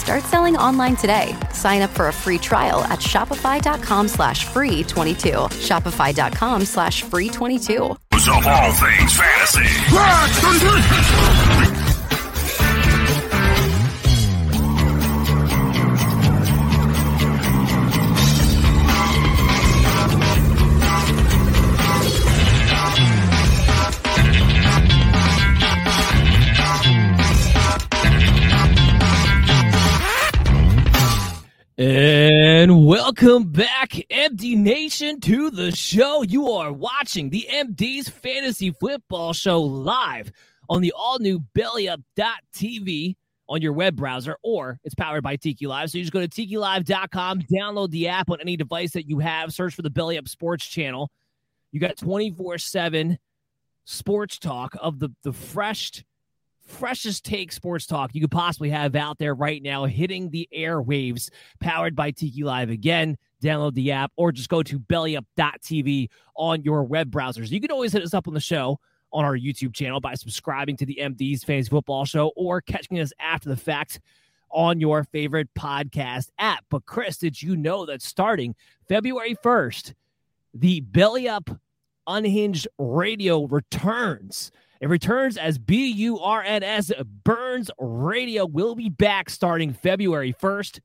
Start selling online today. Sign up for a free trial at shopify.com slash free 22. Shopify.com slash free 22. Of all things fantasy. And welcome back, MD Nation, to the show. You are watching the MD's Fantasy Football Show live on the all new bellyup.tv on your web browser, or it's powered by Tiki Live. So you just go to tikilive.com, download the app on any device that you have, search for the Belly Up Sports channel. You got 24 7 sports talk of the, the fresh freshest take sports talk you could possibly have out there right now, hitting the airwaves, powered by Tiki Live. Again, download the app or just go to bellyup.tv on your web browsers. You can always hit us up on the show on our YouTube channel by subscribing to the MD's Fantasy Football Show or catching us after the fact on your favorite podcast app. But, Chris, did you know that starting February 1st, the Belly Up Unhinged Radio returns? It returns as B U R N S Burns Radio will be back starting February 1st.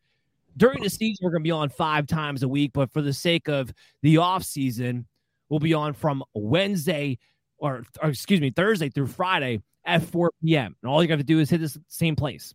During the season, we're going to be on five times a week, but for the sake of the off season, we'll be on from Wednesday or, or excuse me, Thursday through Friday at 4 p.m. And all you got to do is hit this same place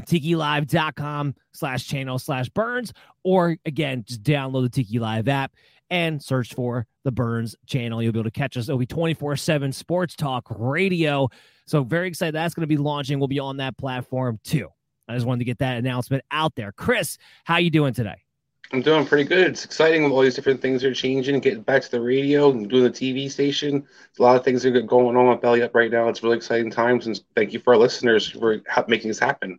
tikilive.com slash channel slash burns or again just download the tiki live app and search for the burns channel you'll be able to catch us it'll be 24-7 sports talk radio so very excited that's going to be launching we'll be on that platform too i just wanted to get that announcement out there chris how you doing today I'm doing pretty good. It's exciting with all these different things are changing, getting back to the radio and doing the TV station. There's a lot of things that are going on with Belly Up right now. It's really exciting times, and thank you for our listeners for making this happen.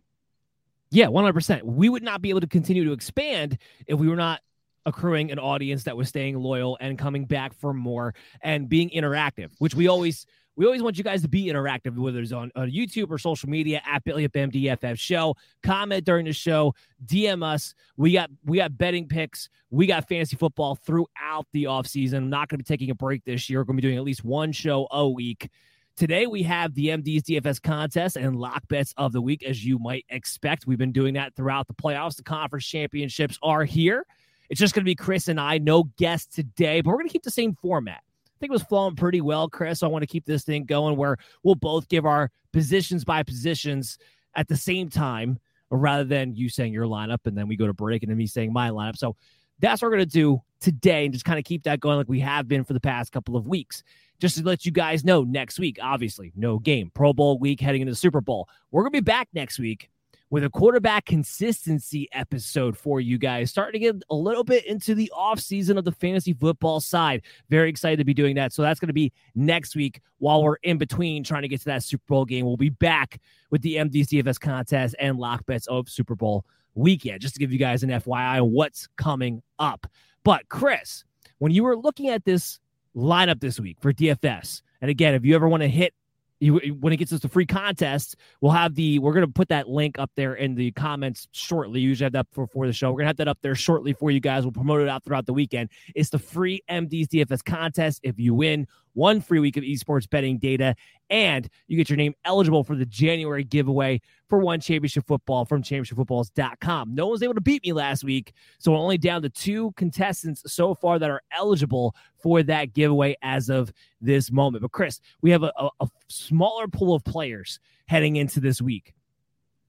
Yeah, 100%. We would not be able to continue to expand if we were not accruing an audience that was staying loyal and coming back for more and being interactive, which we always we always want you guys to be interactive, whether it's on, on YouTube or social media at Belly Up MDFF show. Comment during the show, DM us. We got we got betting picks. We got fantasy football throughout the offseason. I'm not going to be taking a break this year. We're going to be doing at least one show a week. Today we have the MD's DFS contest and lock bets of the week, as you might expect. We've been doing that throughout the playoffs. The conference championships are here. It's just going to be Chris and I, no guests today, but we're going to keep the same format. I think it was flowing pretty well, Chris. So I want to keep this thing going where we'll both give our positions by positions at the same time, rather than you saying your lineup and then we go to break and then me saying my lineup. So that's what we're going to do today and just kind of keep that going like we have been for the past couple of weeks. Just to let you guys know, next week, obviously, no game, Pro Bowl week heading into the Super Bowl. We're going to be back next week with a quarterback consistency episode for you guys, starting to get a little bit into the off season of the fantasy football side. Very excited to be doing that. So that's going to be next week while we're in between trying to get to that Super Bowl game. We'll be back with the MD's DFS contest and lock bets of Super Bowl weekend, just to give you guys an FYI what's coming up. But Chris, when you were looking at this lineup this week for DFS. And again, if you ever want to hit you, when it gets us to free contests, we'll have the we're gonna put that link up there in the comments shortly. Usually have that for, for the show. We're gonna have that up there shortly for you guys. We'll promote it out throughout the weekend. It's the free MD's DFS contest. If you win one free week of esports betting data, and you get your name eligible for the January giveaway for one championship football from championshipfootballs.com. No one's able to beat me last week, so we're only down to two contestants so far that are eligible for that giveaway as of this moment. But Chris, we have a, a, a smaller pool of players heading into this week.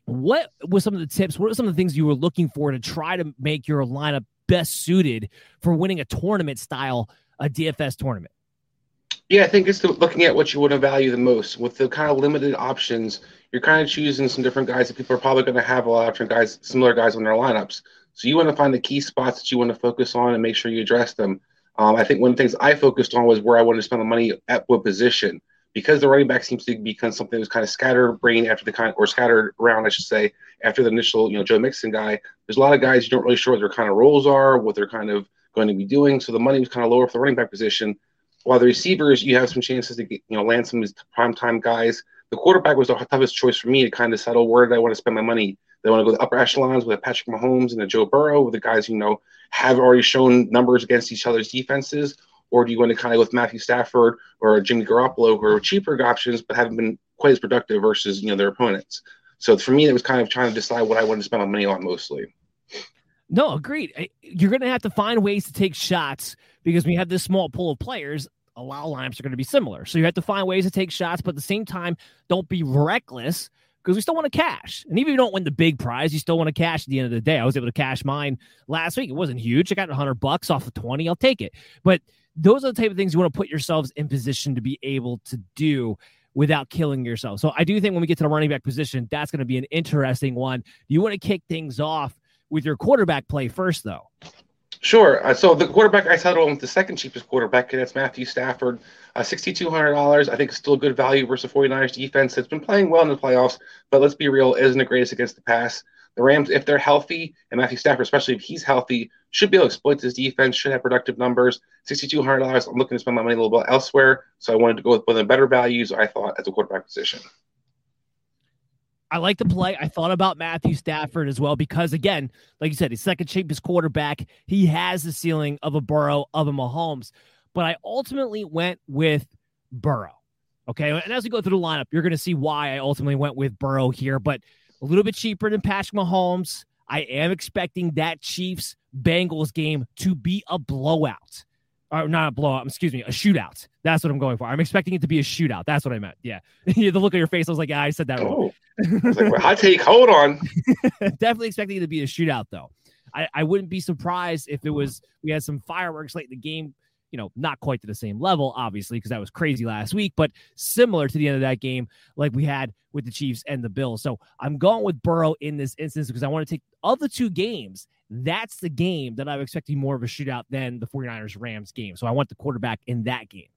What was some of the tips? What are some of the things you were looking for to try to make your lineup best suited for winning a tournament style, a DFS tournament? Yeah, I think it's looking at what you want to value the most. With the kind of limited options, you're kind of choosing some different guys that people are probably going to have a lot of different guys, similar guys on their lineups. So you want to find the key spots that you want to focus on and make sure you address them. Um, I think one of the things I focused on was where I wanted to spend the money at what position. Because the running back seems to become something that was kind of scattered brain after the kind or scattered around, I should say, after the initial, you know, Joe Mixon guy. There's a lot of guys you don't really sure what their kind of roles are, what they're kind of going to be doing. So the money was kind of lower for the running back position. While the receivers, you have some chances to get, you know, land some of these prime time guys. The quarterback was the toughest choice for me to kind of settle where did I want to spend my money. They want to go to the upper echelons with Patrick Mahomes and a Joe Burrow, with the guys you know have already shown numbers against each other's defenses, or do you want to kind of go with Matthew Stafford or Jimmy Garoppolo, who are cheaper options but haven't been quite as productive versus you know their opponents? So for me, it was kind of trying to decide what I wanted to spend my money on mostly. No, agreed. You're going to have to find ways to take shots because we have this small pool of players, a lot of lineups are going to be similar. So you have to find ways to take shots, but at the same time, don't be reckless because we still want to cash. And even if you don't win the big prize, you still want to cash at the end of the day. I was able to cash mine last week. It wasn't huge. I got 100 bucks off of 20. I'll take it. But those are the type of things you want to put yourselves in position to be able to do without killing yourself. So I do think when we get to the running back position, that's going to be an interesting one. You want to kick things off with your quarterback play first, though. Sure. Uh, so the quarterback I settled on with the second cheapest quarterback, and that's Matthew Stafford. Uh, $6,200. I think it's still a good value versus 49ers defense. It's been playing well in the playoffs, but let's be real, isn't the greatest against the pass. The Rams, if they're healthy, and Matthew Stafford, especially if he's healthy, should be able to exploit this defense, should have productive numbers. $6,200. I'm looking to spend my money a little bit elsewhere, so I wanted to go with one of the better values, I thought, at the quarterback position. I like the play. I thought about Matthew Stafford as well because, again, like you said, he's second cheapest quarterback. He has the ceiling of a Burrow, of a Mahomes. But I ultimately went with Burrow. Okay. And as we go through the lineup, you're going to see why I ultimately went with Burrow here, but a little bit cheaper than Patrick Mahomes. I am expecting that Chiefs Bengals game to be a blowout or not a blowout, excuse me, a shootout. That's what I'm going for. I'm expecting it to be a shootout. That's what I meant. Yeah. the look at your face, I was like, yeah, I said that wrong. Oh. Oh. like, hot take, hold on. Definitely expecting it to be a shootout, though. I, I wouldn't be surprised if it was we had some fireworks late in the game. You know, not quite to the same level, obviously, because that was crazy last week, but similar to the end of that game, like we had with the Chiefs and the Bills. So I'm going with Burrow in this instance because I want to take of the two games that's the game that I'm expecting more of a shootout than the 49ers Rams game. So I want the quarterback in that game.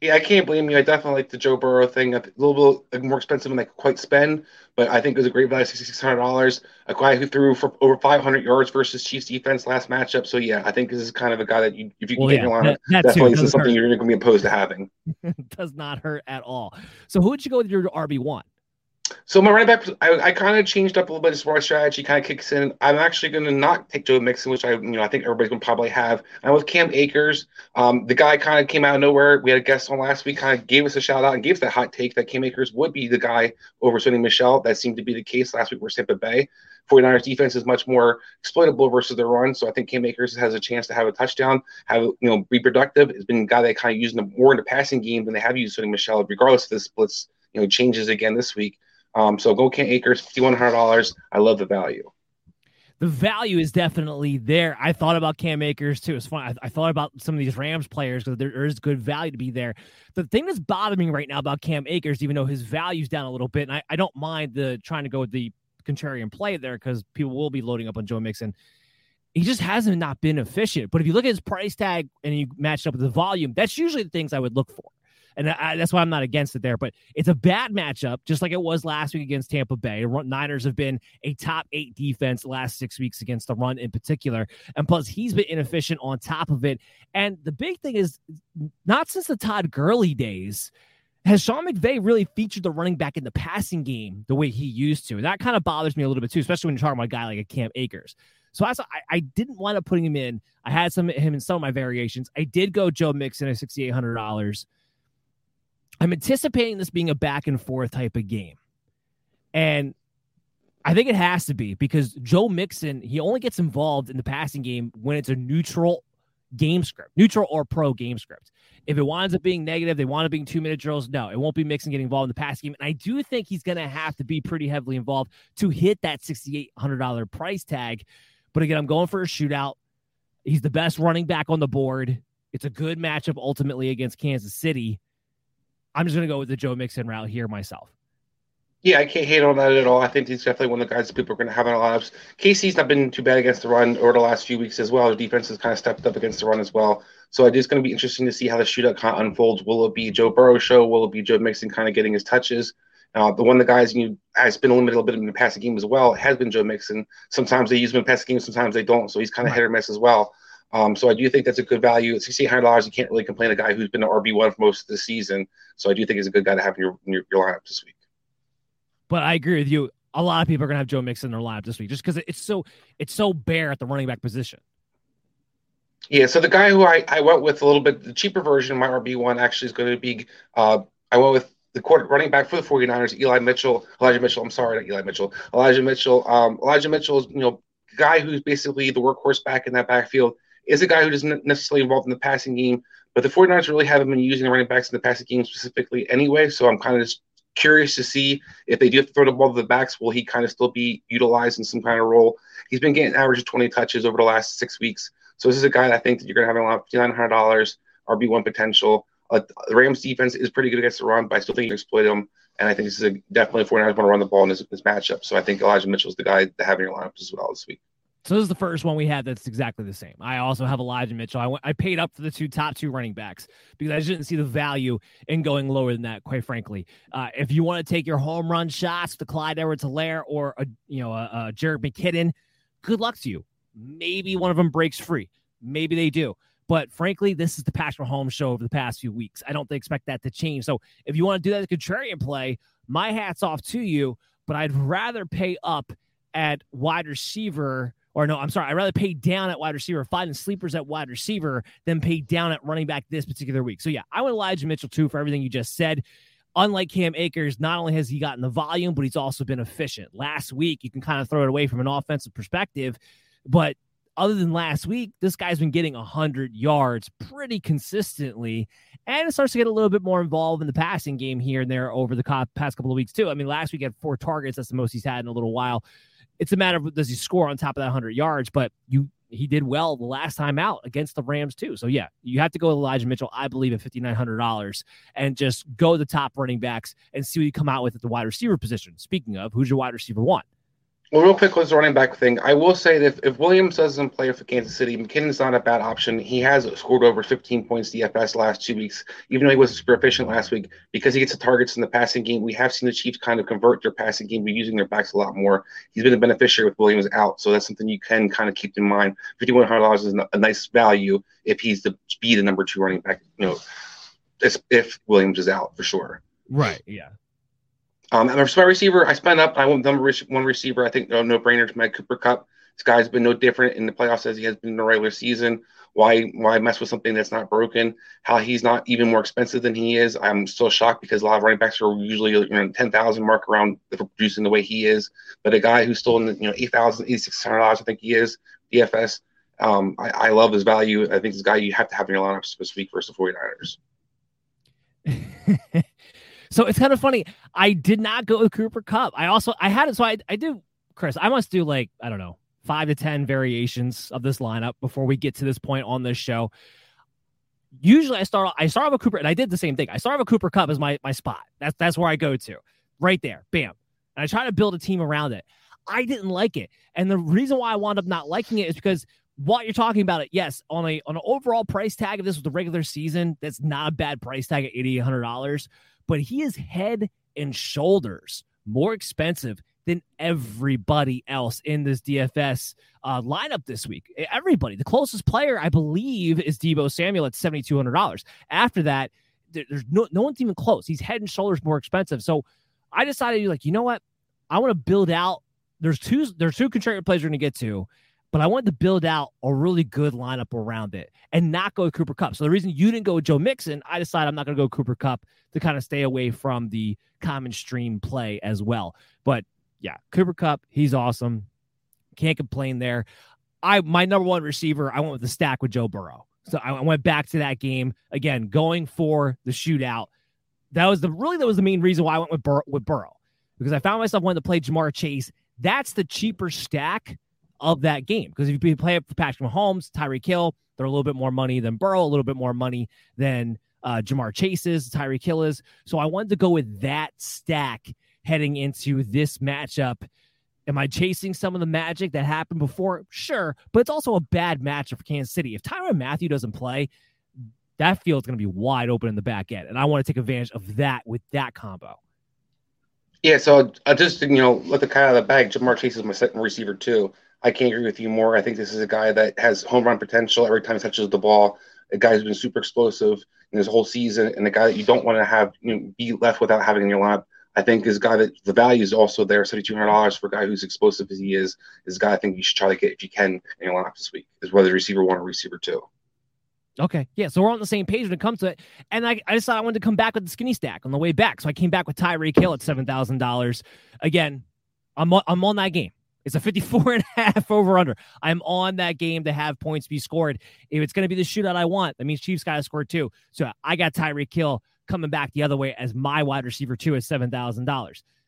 Yeah, I can't blame you. I definitely like the Joe Burrow thing. A little bit more expensive than I could quite spend, but I think it was a great value, sixty six hundred dollars. A guy who threw for over five hundred yards versus Chiefs defense last matchup. So yeah, I think this is kind of a guy that you, if you can well, get yeah, your lineup, that, definitely this is something hurt. you're going to be opposed to having. does not hurt at all. So who would you go with your RB one? So my running back, I, I kind of changed up a little bit as far as strategy kind of kicks in. I'm actually going to not take Joe Mixon, which I you know I think everybody's going to probably have. I with Cam Akers. Um, the guy kind of came out of nowhere. We had a guest on last week, kind of gave us a shout out and gave us that hot take that Cam Akers would be the guy over Sony Michel. That seemed to be the case last week for Tampa Bay. 49ers defense is much more exploitable versus the run. So I think Cam Akers has a chance to have a touchdown, have you know, be productive. It's been a guy that kind of the more in the passing game than they have used Sony Michel, regardless of the splits, you know, changes again this week. Um, so go one hundred dollars. I love the value. The value is definitely there. I thought about Cam Akers too. It's fun. I, I thought about some of these Rams players because there, there is good value to be there. The thing that's bothering me right now about Cam Akers, even though his value's down a little bit, and I, I don't mind the trying to go with the contrarian play there because people will be loading up on Joe Mixon. He just hasn't not been efficient. But if you look at his price tag and you match it up with the volume, that's usually the things I would look for. And I, that's why I'm not against it there. But it's a bad matchup, just like it was last week against Tampa Bay. Niners have been a top eight defense the last six weeks against the run in particular, and plus he's been inefficient on top of it. And the big thing is, not since the Todd Gurley days has Sean McVay really featured the running back in the passing game the way he used to? That kind of bothers me a little bit too, especially when you're talking about a guy like a Cam Akers. So I, I didn't wind up putting him in. I had some him in some of my variations. I did go Joe Mixon at sixty eight hundred dollars. I'm anticipating this being a back and forth type of game, and I think it has to be because Joe Mixon he only gets involved in the passing game when it's a neutral game script, neutral or pro game script. If it winds up being negative, they want to being two minute drills. No, it won't be Mixon getting involved in the pass game. And I do think he's going to have to be pretty heavily involved to hit that $6,800 price tag. But again, I'm going for a shootout. He's the best running back on the board. It's a good matchup ultimately against Kansas City. I'm just going to go with the Joe Mixon route here myself. Yeah, I can't hate on that at all. I think he's definitely one of the guys that people are going to have in a lot of. KC's not been too bad against the run over the last few weeks as well. The defense has kind of stepped up against the run as well. So it is going to be interesting to see how the shootout kind of unfolds. Will it be Joe Burrow show? Will it be Joe Mixon kind of getting his touches? Uh, the one the guys you has been limited a little bit in the passing game as well has been Joe Mixon. Sometimes they use him in passing game, sometimes they don't. So he's kind of hit or miss as well. Um, so I do think that's a good value. At sixty eight hundred dollars, you can't really complain. A guy who's been the RB one for most of the season. So I do think he's a good guy to have in your, in your, your lineup this week. But I agree with you. A lot of people are going to have Joe Mixon in their lineup this week just because it's so it's so bare at the running back position. Yeah, so the guy who I, I went with a little bit the cheaper version of my RB one actually is going to be uh, I went with the quarter running back for the 49ers, Eli Mitchell, Elijah Mitchell. I'm sorry, not Eli Mitchell, Elijah Mitchell. Um, Elijah Mitchell is, you know, guy who's basically the workhorse back in that backfield, is a guy who doesn't necessarily involved in the passing game, but the 49ers really haven't been using the running backs in the passing game specifically anyway. So I'm kind of just curious to see if they do have to throw the ball to the backs, will he kind of still be utilized in some kind of role? He's been getting average of 20 touches over the last six weeks. So this is a guy that I think that you're going to have a lot of $5,900 RB1 potential. Uh, the Rams defense is pretty good against the run, but I still think you exploit them. And I think this is a, definitely 49ers want to run the ball in this, this matchup. So I think Elijah Mitchell is the guy to have in your lineup as well this week. So this is the first one we had that's exactly the same. I also have Elijah Mitchell. I, went, I paid up for the two top two running backs because I didn't see the value in going lower than that. Quite frankly, uh, if you want to take your home run shots to Clyde Edwards-Helaire or a you know a, a Jerick McKinnon, good luck to you. Maybe one of them breaks free. Maybe they do. But frankly, this is the Patrick Mahomes show over the past few weeks. I don't expect that to change. So if you want to do that contrarian play, my hat's off to you. But I'd rather pay up at wide receiver or no, I'm sorry, I'd rather pay down at wide receiver, finding sleepers at wide receiver than pay down at running back this particular week. So yeah, I went Elijah Mitchell too for everything you just said. Unlike Cam Akers, not only has he gotten the volume, but he's also been efficient. Last week, you can kind of throw it away from an offensive perspective, but other than last week, this guy's been getting 100 yards pretty consistently. And it starts to get a little bit more involved in the passing game here and there over the past couple of weeks, too. I mean, last week had four targets. That's the most he's had in a little while it's a matter of does he score on top of that 100 yards, but you he did well the last time out against the Rams too. So yeah, you have to go with Elijah Mitchell, I believe, at fifty nine hundred dollars, and just go the top running backs and see what you come out with at the wide receiver position. Speaking of, who's your wide receiver one? Well, real quick was running back thing. I will say that if, if Williams doesn't play for Kansas City, McKinnon's not a bad option. He has scored over 15 points DFS last two weeks, even though he wasn't super efficient last week because he gets the targets in the passing game. We have seen the Chiefs kind of convert their passing game by using their backs a lot more. He's been a beneficiary with Williams out, so that's something you can kind of keep in mind. $5,100 is a nice value if he's the be the number two running back. You know, if Williams is out for sure. Right. Yeah. Um, and for my receiver, I spent up. I went number one receiver. I think no, no brainer to my Cooper Kupp. This guy's been no different in the playoffs as he has been in the regular season. Why why mess with something that's not broken? How he's not even more expensive than he is. I'm still shocked because a lot of running backs are usually you know, ten thousand mark around for producing the way he is. But a guy who's still in the you know eight thousand, eighty six hundred dollars, I think he is DFS. Um, I, I, love his value. I think this guy you have to have in your lineup this week versus the 49ers. So it's kind of funny. I did not go with Cooper Kupp. I also I had it. So I I do, Chris. I must do like I don't know five to ten variations of this lineup before we get to this point on this show. Usually I start I start with Cooper, and I did the same thing. I start with Cooper Kupp as my my spot. That's that's where I go to, right there, bam. And I try to build a team around it. I didn't like it, and the reason why I wound up not liking it is because while you're talking about it, yes, on a on an overall price tag of this with the regular season, that's not a bad price tag at eighty hundred dollars. But he is head and shoulders more expensive than everybody else in this DFS uh, lineup this week. Everybody, the closest player, I believe, is Deebo Samuel at seventy two hundred dollars. After that, there, there's no no one's even close. He's head and shoulders more expensive. So I decided, like, you know what? I want to build out. There's two. There's two contrarian plays we're going to get to but I wanted to build out a really good lineup around it and not go with Cooper Kupp. So the reason you didn't go with Joe Mixon, I decided I'm not going to go Cooper Kupp to kind of stay away from the common stream play as well. But yeah, Cooper Kupp, he's awesome. Can't complain there. I my number one receiver, I went with the stack with Joe Burrow. So I went back to that game again, going for the shootout. That was the really that was the main reason why I went with Bur- with Burrow because I found myself wanting to play Ja'Marr Chase. That's the cheaper stack of that game. Because if you play it for Patrick Mahomes, Tyreek Hill, they're a little bit more money than Burrow, a little bit more money than uh, Ja'Marr Chase's, Tyreek Hill is. So I wanted to go with that stack heading into this matchup. Am I chasing some of the magic that happened before? Sure, but it's also a bad matchup for Kansas City. If Tyrann Mathieu doesn't play, that field's going to be wide open in the back end, and I want to take advantage of that with that combo. Yeah, so I just you know let the cat out of the bag. Ja'Marr Chase is my second receiver too. I can't agree with you more. I think this is a guy that has home run potential every time he touches the ball. A guy who's been super explosive in his whole season, and a guy that you don't want to have you know, be left without having in your lineup. I think is a guy that the value is also there, seventy two hundred dollars for a guy who's explosive as he is. Is a guy I think you should try to get if you can in your lineup this week. Is whether receiver one or receiver two. Okay. Yeah. So we're on the same page when it comes to it. And I, I decided I wanted to come back with the skinny stack on the way back. So I came back with Tyreek Hill at $7,000. Again, I'm, I'm on that game. It's a 54 and a half over under. I'm on that game to have points be scored. If it's going to be the shootout I want, that means Chiefs got to score too. So I got Tyreek Hill coming back the other way as my wide receiver two at $7,000.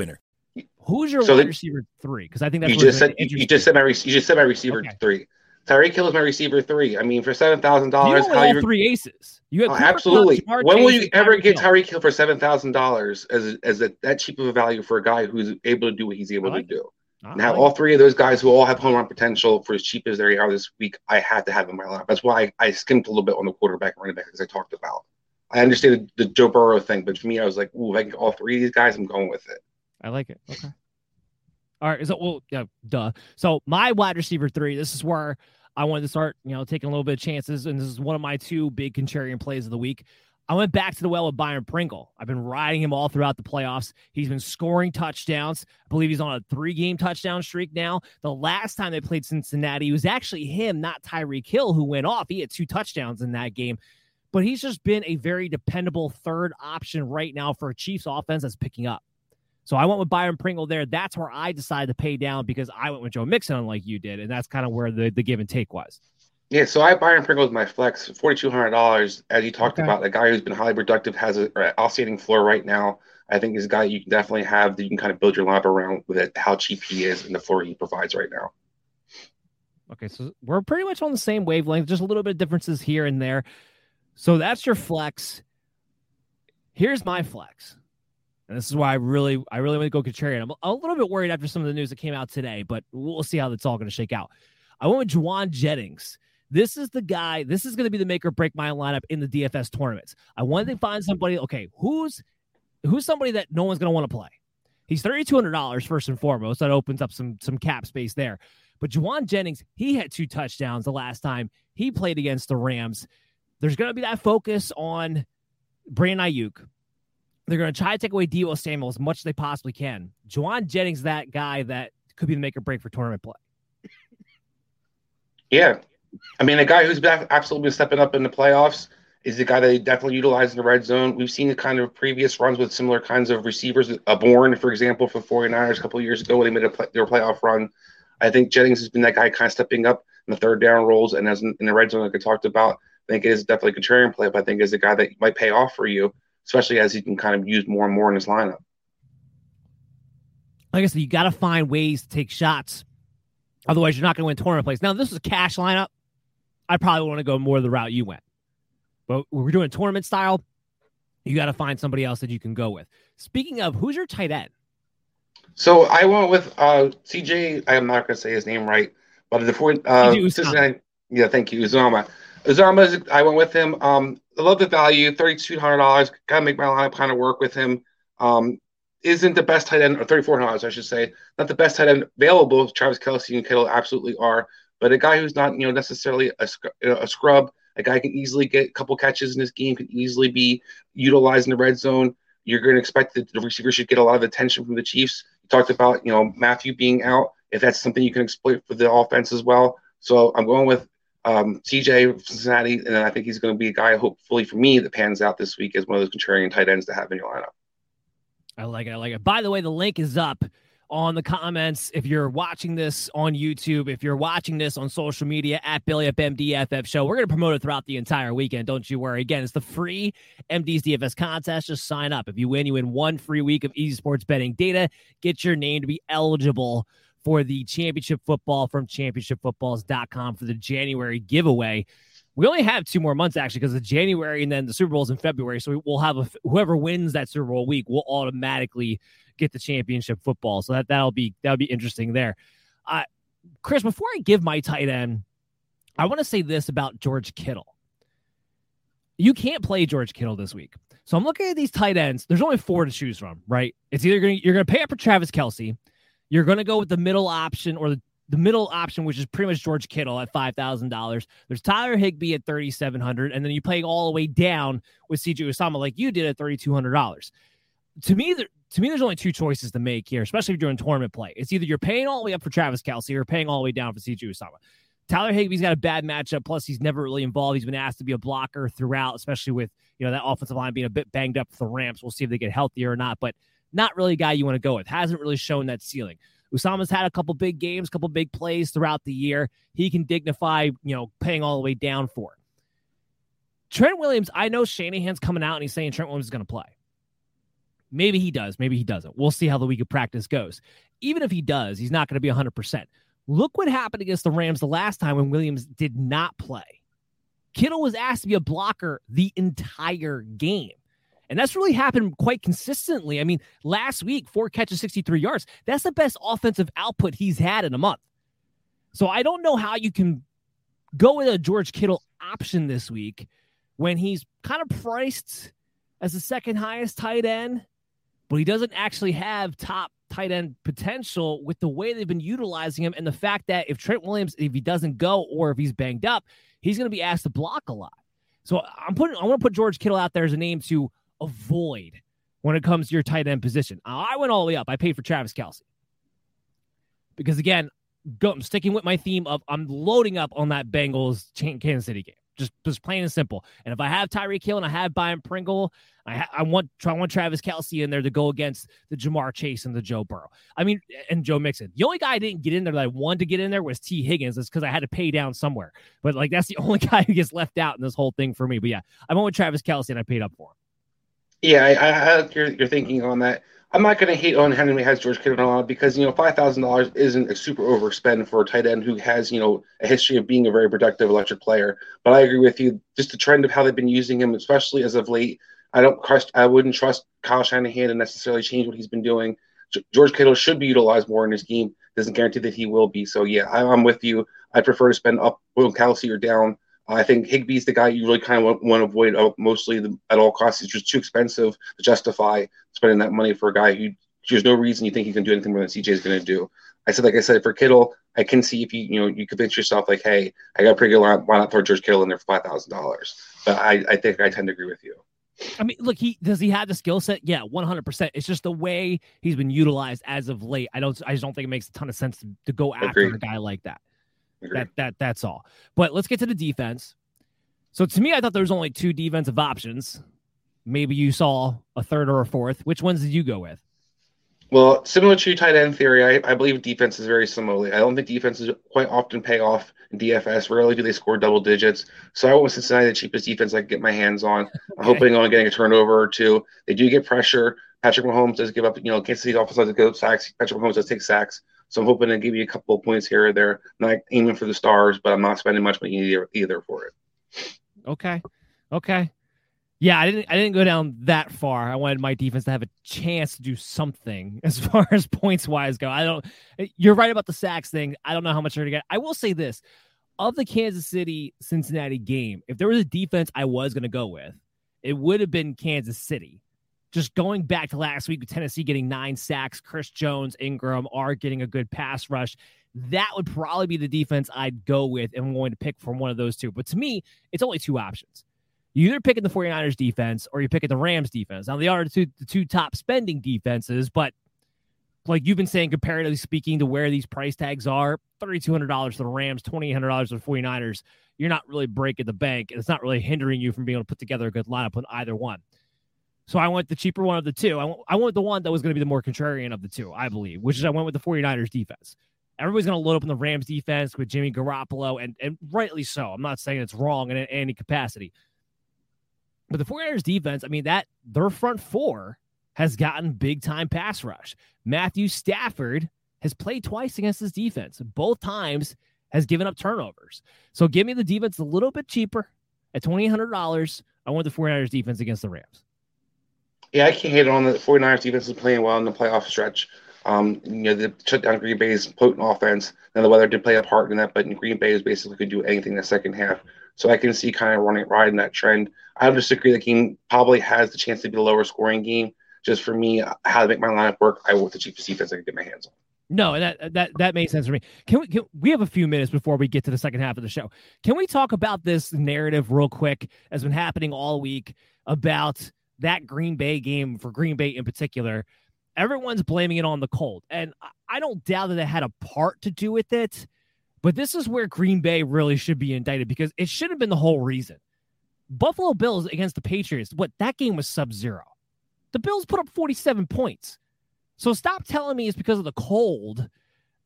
winner. Who's your so wide receiver three? Because I think that's you just said you just said my you just said my receiver okay. three. Tyreek Hill is my receiver three. I mean, for seven thousand dollars, how you three aces? You oh, absolutely. when will you ever get Tyreek Hill for seven thousand dollars as as a, that cheap of a value for a guy who's able to do what he's able like to do? I now, like all three of those guys who all have home run potential for as cheap as they are this week, I had to have in my lineup. That's why I, I skimmed a little bit on the quarterback and running back as I talked about. I understand the, the Joe Burrow thing, but for me, I was like, "Ooh, if I can get all three of these guys, I'm going with it." I like it. Okay. All right. So, well, yeah, duh. So, my wide receiver three, this is where I wanted to start, you know, taking a little bit of chances. And this is one of my two big contrarian plays of the week. I went back to the well with Byron Pringle. I've been riding him all throughout the playoffs. He's been scoring touchdowns. I believe he's on a three game touchdown streak now. The last time they played Cincinnati, it was actually him, not Tyreek Hill, who went off. He had two touchdowns in that game. But he's just been a very dependable third option right now for a Chiefs offense that's picking up. So I went with Byron Pringle there. That's where I decided to pay down because I went with Joe Mixon, unlike you did, and that's kind of where the, the give and take was. Yeah, so I Byron Pringle with my flex, forty two hundred dollars. As you talked okay. about, a guy who's been highly productive has an oscillating floor right now. I think is a guy you can definitely have that you can kind of build your lineup around with it, how cheap he is and the floor he provides right now. Okay, so we're pretty much on the same wavelength, just a little bit of differences here and there. So that's your flex. Here's my flex. And this is why I really, I really want to go contrarian. I'm a little bit worried after some of the news that came out today, but we'll see how that's all going to shake out. I went with Jauan Jennings. This is the guy. This is going to be the make or break my lineup in the DFS tournaments. I wanted to find somebody. Okay, who's who's somebody that no one's going to want to play. He's thirty two hundred dollars first and foremost. That opens up some some cap space there. But Jauan Jennings, he had two touchdowns the last time he played against the Rams. There's going to be that focus on Brandon Aiyuk. They're going to try to take away Deebo Samuel as much as they possibly can. Jauan Jennings, that guy that could be the make or break for tournament play. Yeah. I mean, a guy who's absolutely stepping up in the playoffs is the guy that they definitely utilize in the red zone. We've seen the kind of previous runs with similar kinds of receivers. A Bourne, for example, for 49ers a couple years ago when they made a play, their playoff run. I think Jennings has been that guy kind of stepping up in the third down roles and as in, in the red zone, like I talked about. I think it is definitely a contrarian play, but I think is a guy that might pay off for you, especially as he can kind of use more and more in his lineup. Like I said, you got to find ways to take shots. Otherwise, you're not going to win tournament plays. Now, this is a cash lineup. I probably want to go more the route you went. But we're doing tournament style. You got to find somebody else that you can go with. Speaking of, who's your tight end? So I went with uh, CJ. I'm not going to say his name right, but the point. Uh, yeah, thank you, Uzomah. Uzomah, I went with him. Um, I love the value, thirty-two hundred dollars. Got to make my lineup kind of work with him. Um, isn't the best tight end, or thirty-four hundred dollars, I should say, not the best tight end available. Travis Kelce and Kittle absolutely are, but a guy who's not, you know, necessarily a, a scrub. A guy can easily get a couple catches in this game, can easily be utilized in the red zone. You're going to expect that the receiver should get a lot of attention from the Chiefs. You talked about, you know, Mathieu being out. If that's something you can exploit for the offense as well. So I'm going with um, CJ Cincinnati, and then I think he's going to be a guy, hopefully for me, that pans out this week as one of those contrarian tight ends to have in your lineup. I like it. I like it. By the way, the link is up on the comments. If you're watching this on YouTube, if you're watching this on social media at Belly Up MDFF Show, we're going to promote it throughout the entire weekend. Don't you worry. Again, it's the free MD's DFS contest. Just sign up. If you win, you win one free week of easy sports betting data. Get your name to be eligible for the championship football from championshipfootballs.com for the January giveaway. We only have two more months actually because of January and then the Super Bowl's in February. So we'll have a, whoever wins that Super Bowl week will automatically get the championship football. So that that'll be that'll be interesting there. Uh, Chris, before I give my tight end, I want to say this about George Kittle. You can't play George Kittle this week. So I'm looking at these tight ends. There's only four to choose from, right? It's either gonna, you're going to pay up for Travis Kelce, you're going to go with the middle option or the, the middle option, which is pretty much George Kittle at five thousand dollars. There's Tyler Higbee at thirty seven hundred, and then you play all the way down with CJ Uzomah like you did at thirty two hundred dollars. To me, there, to me, there's only two choices to make here, especially if you're doing tournament play. It's either you're paying all the way up for Travis Kelce or paying all the way down for CJ Uzomah. Tyler Higbee's got a bad matchup. Plus, he's never really involved. He's been asked to be a blocker throughout, especially with you know that offensive line being a bit banged up for the Rams. We'll see if they get healthier or not, but not really a guy you want to go with. Hasn't really shown that ceiling. Uzomah's had a couple big games, a couple big plays throughout the year. He can dignify, you know, paying all the way down for. Trent Williams, I know Shanahan's coming out and he's saying Trent Williams is going to play. Maybe he does, maybe he doesn't. We'll see how the week of practice goes. Even if he does, he's not going to be 100%. Look what happened against the Rams the last time when Williams did not play. Kittle was asked to be a blocker the entire game. And that's really happened quite consistently. I mean, last week, four catches, 63 yards. That's the best offensive output he's had in a month. So I don't know how you can go with a George Kittle option this week when he's kind of priced as the second highest tight end, but he doesn't actually have top tight end potential with the way they've been utilizing him and the fact that if Trent Williams, if he doesn't go or if he's banged up, he's going to be asked to block a lot. So I'm putting, I want to put George Kittle out there as a name to avoid when it comes to your tight end position. I went all the way up. I paid for Travis Kelce Because again, go, I'm sticking with my theme of I'm loading up on that Bengals Kansas City game. Just, just plain and simple. And if I have Tyreek Hill and I have Byron Pringle, I, ha- I want I want Travis Kelce in there to go against the Ja'Marr Chase and the Joe Burrow. I mean, and Joe Mixon. The only guy I didn't get in there that I wanted to get in there was Tee Higgins. It's because I had to pay down somewhere. But like that's the only guy who gets left out in this whole thing for me. But yeah, I went with Travis Kelce and I paid up for him. Yeah, I, I, I your, your thinking on that. I'm not going to hate on Henry has George Kittle because you know five thousand dollars isn't a super overspend for a tight end who has you know a history of being a very productive electric player. But I agree with you. Just the trend of how they've been using him, especially as of late. I don't trust. I wouldn't trust Kyle Shanahan to necessarily change what he's been doing. George Kittle should be utilized more in his game. Doesn't guarantee that he will be. So yeah, I'm with you. I prefer to spend up on Kelce or down I think Higbee's the guy you really kind of want, want to avoid uh, mostly the, at all costs. It's just too expensive to justify spending that money for a guy who there's no reason you think he can do anything more than CJ is going to do. I said, like I said, for Kittle, I can see if you you know you convince yourself like, hey, I got a pretty good line. Why not throw George Kittle in there for five thousand dollars? But I, I think I tend to agree with you. I mean, look, he does he have the skill set? Yeah, one hundred percent. It's just the way he's been utilized as of late. I don't, I just don't think it makes a ton of sense to, to go after Agreed. a guy like that. Agreed. That that that's all. But let's get to the defense. So to me, I thought there was only two defensive options. Maybe you saw a third or a fourth. Which ones did you go with? Well, similar to tight end theory, I, I believe defense is very similarly. I don't think defenses quite often pay off in DFS. Rarely do they score double digits. So I went with Cincinnati, the cheapest defense I could get my hands on. I'm hoping on getting a turnover or two. They do get pressure. Patrick Mahomes does give up, you know, Kansas City offense does give up sacks. Patrick Mahomes does take sacks. So I'm hoping to give you a couple of points here or there. Not aiming for the stars, but I'm not spending much money either, either for it. Okay. Okay. Yeah, I didn't I didn't go down that far. I wanted my defense to have a chance to do something as far as points wise go. I don't you're right about the sacks thing. I don't know how much they're gonna get. I will say this. Of the Kansas City Cincinnati game, if there was a defense I was gonna go with, it would have been Kansas City. Just going back to last week with Tennessee getting nine sacks, Chris Jones, Ingram are getting a good pass rush. That would probably be the defense I'd go with and I'm going to pick from one of those two. But to me, it's only two options you either picking the 49ers defense or you're picking the Rams defense. Now, they are the two, the two top spending defenses, but like you've been saying, comparatively speaking to where these price tags are, $3,200 for the Rams, $2,800 for the 49ers, you're not really breaking the bank. And it's not really hindering you from being able to put together a good lineup on either one. So I went the cheaper one of the two. I went the one that was going to be the more contrarian of the two, I believe, which is I went with the 49ers defense. Everybody's going to load up on the Rams defense with Jimmy Garoppolo, and, and rightly so. I'm not saying it's wrong in any capacity. But the 49ers defense, I mean, that their front four has gotten big time pass rush. Matthew Stafford has played twice against this defense. Both times has given up turnovers. So give me the defense a little bit cheaper at $2,800. I want the 49ers defense against the Rams. Yeah, I can't hate it on the 49ers defense is playing well in the playoff stretch. Um, you know, they shut down Green Bay's potent offense. Now the weather did play a part in that, but Green Bay is basically could do anything in the second half. So I can see kind of running riding that trend. I would just agree the game probably has the chance to be a lower scoring game. Just for me, how to make my lineup work, I want the cheapest defense I can get my hands on. No, that that that makes sense for me. Can we can, we have a few minutes before we get to the second half of the show? Can we talk about this narrative real quick? Has been happening all week about that Green Bay game for Green Bay in particular. Everyone's blaming it on the cold, and I don't doubt that it had a part to do with it. But this is where Green Bay really should be indicted because it should have been the whole reason. Buffalo Bills against the Patriots, what that game was sub zero. The Bills put up 47 points. So stop telling me it's because of the cold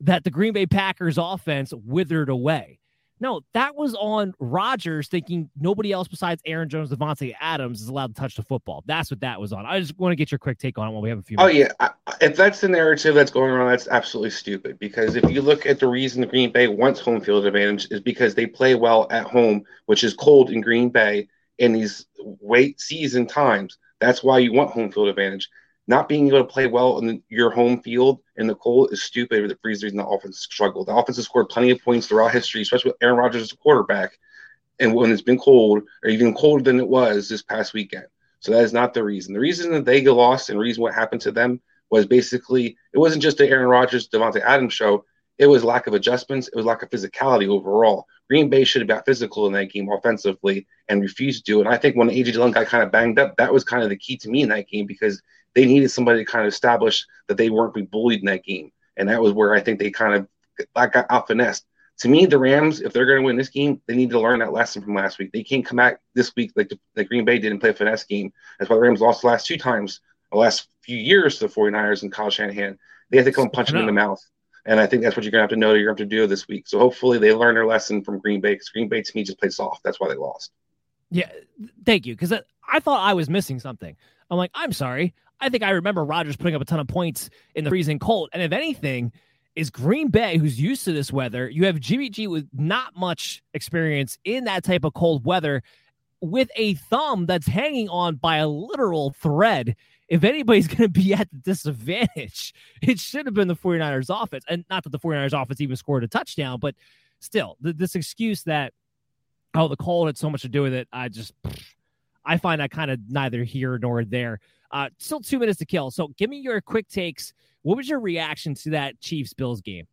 that the Green Bay Packers offense withered away. No, that was on Rodgers thinking nobody else besides Aaron Jones, Davante Adams is allowed to touch the football. That's what that was on. I just want to get your quick take on it while we have a few. Oh minutes. yeah, if that's the narrative that's going on, that's absolutely stupid. Because if you look at the reason the Green Bay wants home field advantage is because they play well at home, which is cold in Green Bay in these late season times. That's why you want home field advantage not being able to play well in your home field in the cold is stupid the reason the offense struggled. The offense has scored plenty of points throughout history, especially with Aaron Rodgers as a quarterback. And when it's been cold, or even colder than it was this past weekend. So that is not the reason. The reason that they lost and the reason what happened to them was basically it wasn't just the Aaron Rodgers, Davante Adams show. It was lack of adjustments. It was lack of physicality overall. Green Bay should have got physical in that game offensively and refused to. And I think when AJ Dillon got kind of banged up, that was kind of the key to me in that game because they needed somebody to kind of establish that they weren't being bullied in that game. And that was where I think they kind of like got out finessed. To me, the Rams, if they're going to win this game, they need to learn that lesson from last week. They can't come back this week like the, Green Bay didn't play a finesse game. That's why the Rams lost the last two times, the last few years to the 49ers and Kyle Shanahan. They have to come punch them in the mouth. And I think that's what you're going to have to know you're going to have to do this week. So hopefully they learn their lesson from Green Bay because Green Bay to me just played soft. That's why they lost. Yeah, thank you. Because I, I thought I was missing something. I'm like, I'm sorry. I think I remember Rodgers putting up a ton of points in the freezing cold. And if anything, is Green Bay, who's used to this weather. You have Jimmy G with not much experience in that type of cold weather, with a thumb that's hanging on by a literal thread. If anybody's going to be at the disadvantage, it should have been the 49ers offense. And not that the 49ers offense even scored a touchdown, but still, th- this excuse that, oh, the cold had so much to do with it, I just, I find that kind of neither here nor there. Uh, still two minutes to kill. So give me your quick takes. What was your reaction to that Chiefs Bills game?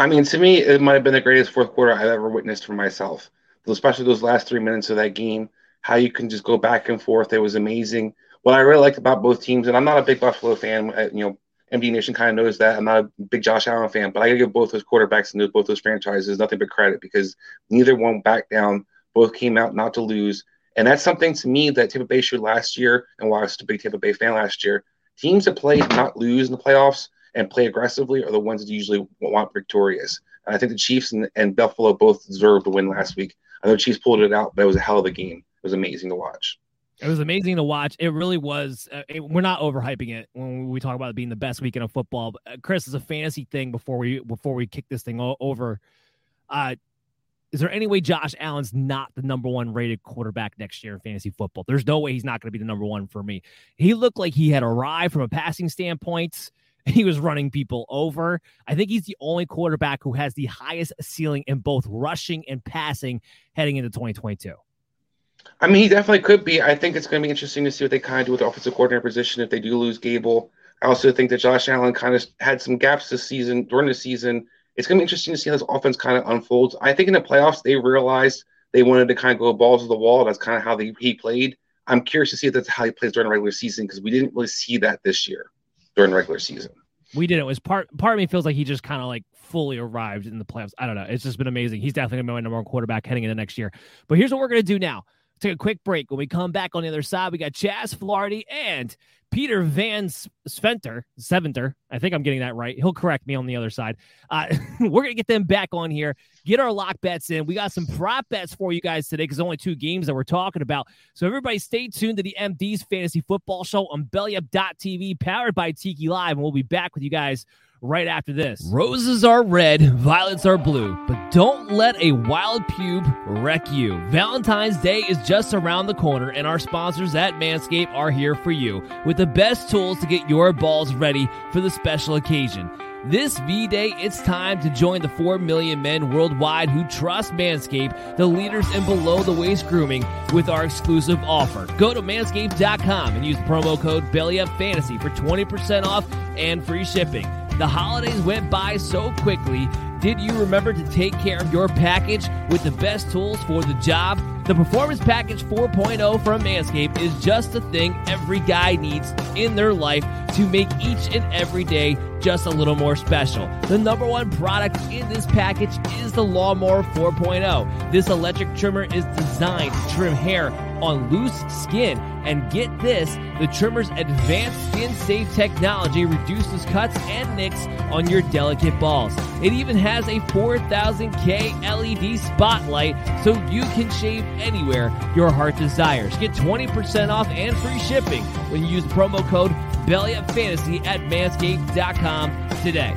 I mean, to me, it might have been the greatest fourth quarter I've ever witnessed for myself, especially those last three minutes of that game. How you can just go back and forth. It was amazing. What I really liked about both teams, and I'm not a big Buffalo fan, uh, you know, MD Nation kind of knows that. I'm not a big Josh Allen fan, but I got to give both those quarterbacks and both those franchises nothing but credit because neither one backed down. Both came out not to lose. And that's something to me that Tampa Bay showed last year, and why I was a big Tampa Bay fan last year. Teams that play not lose in the playoffs and play aggressively are the ones that usually want victorious. I think the Chiefs and, and Buffalo both deserved the win last week. I know Chiefs pulled it out, but it was a hell of a game. It was amazing to watch. It was amazing to watch. It really was. Uh, it, we're not overhyping it when we talk about it being the best weekend of football. But, uh, Chris, is a fantasy thing before we before we kick this thing o- over. Uh, is there any way Josh Allen's not the number one rated quarterback next year in fantasy football? There's no way he's not going to be the number one for me. He looked like he had arrived from a passing standpoint. He was running people over. I think he's the only quarterback who has the highest ceiling in both rushing and passing heading into 2022. I mean, he definitely could be. I think it's going to be interesting to see what they kind of do with the offensive coordinator position if they do lose Daboll. I also think that Josh Allen kind of had some gaps this season during the season. It's going to be interesting to see how this offense kind of unfolds. I think in the playoffs they realized they wanted to kind of go balls to the wall. That's kind of how they, he played. I'm curious to see if that's how he plays during the regular season because we didn't really see that this year during the regular season. We didn't. It was part part of me feels like he just kind of like fully arrived in the playoffs. I don't know. It's just been amazing. He's definitely gonna be my number one quarterback heading into next year. But here's what we're gonna do now. Take a quick break. When we come back on the other side, we got Chaz Flaherty and Peter Van Sventer, Seventer. I think I'm getting that right. He'll correct me on the other side. Uh, we're going to get them back on here, get our lock bets in. We got some prop bets for you guys today because only two games that we're talking about. So everybody stay tuned to the MD's Fantasy Football Show on BellyUp.tv, powered by Tiki Live. And we'll be back with you guys right after this. Roses are red, violets are blue, but don't let a wild pube wreck you. Valentine's Day is just around the corner, and our sponsors at Manscaped are here for you with the best tools to get your balls ready for the special occasion. This V Day, it's time to join the 4 million men worldwide who trust Manscaped, the leaders in below the waist grooming, with our exclusive offer. Go to manscaped.com and use promo code BellyUpFantasy for 20% off and free shipping. The holidays went by so quickly. Did you remember to take care of your package with the best tools for the job? The Performance Package 4.0 from Manscaped is just the thing every guy needs in their life to make each and every day just a little more special. The number one product in this package is the Lawnmower 4.0. This electric trimmer is designed to trim hair on loose skin. And get this the trimmer's advanced skin safe technology reduces cuts and nicks on your delicate balls. It even has a 4000K LED spotlight so you can shave anywhere your heart desires. Get 20% off and free shipping when you use promo code BellyUpFantasy at manscaped.com today.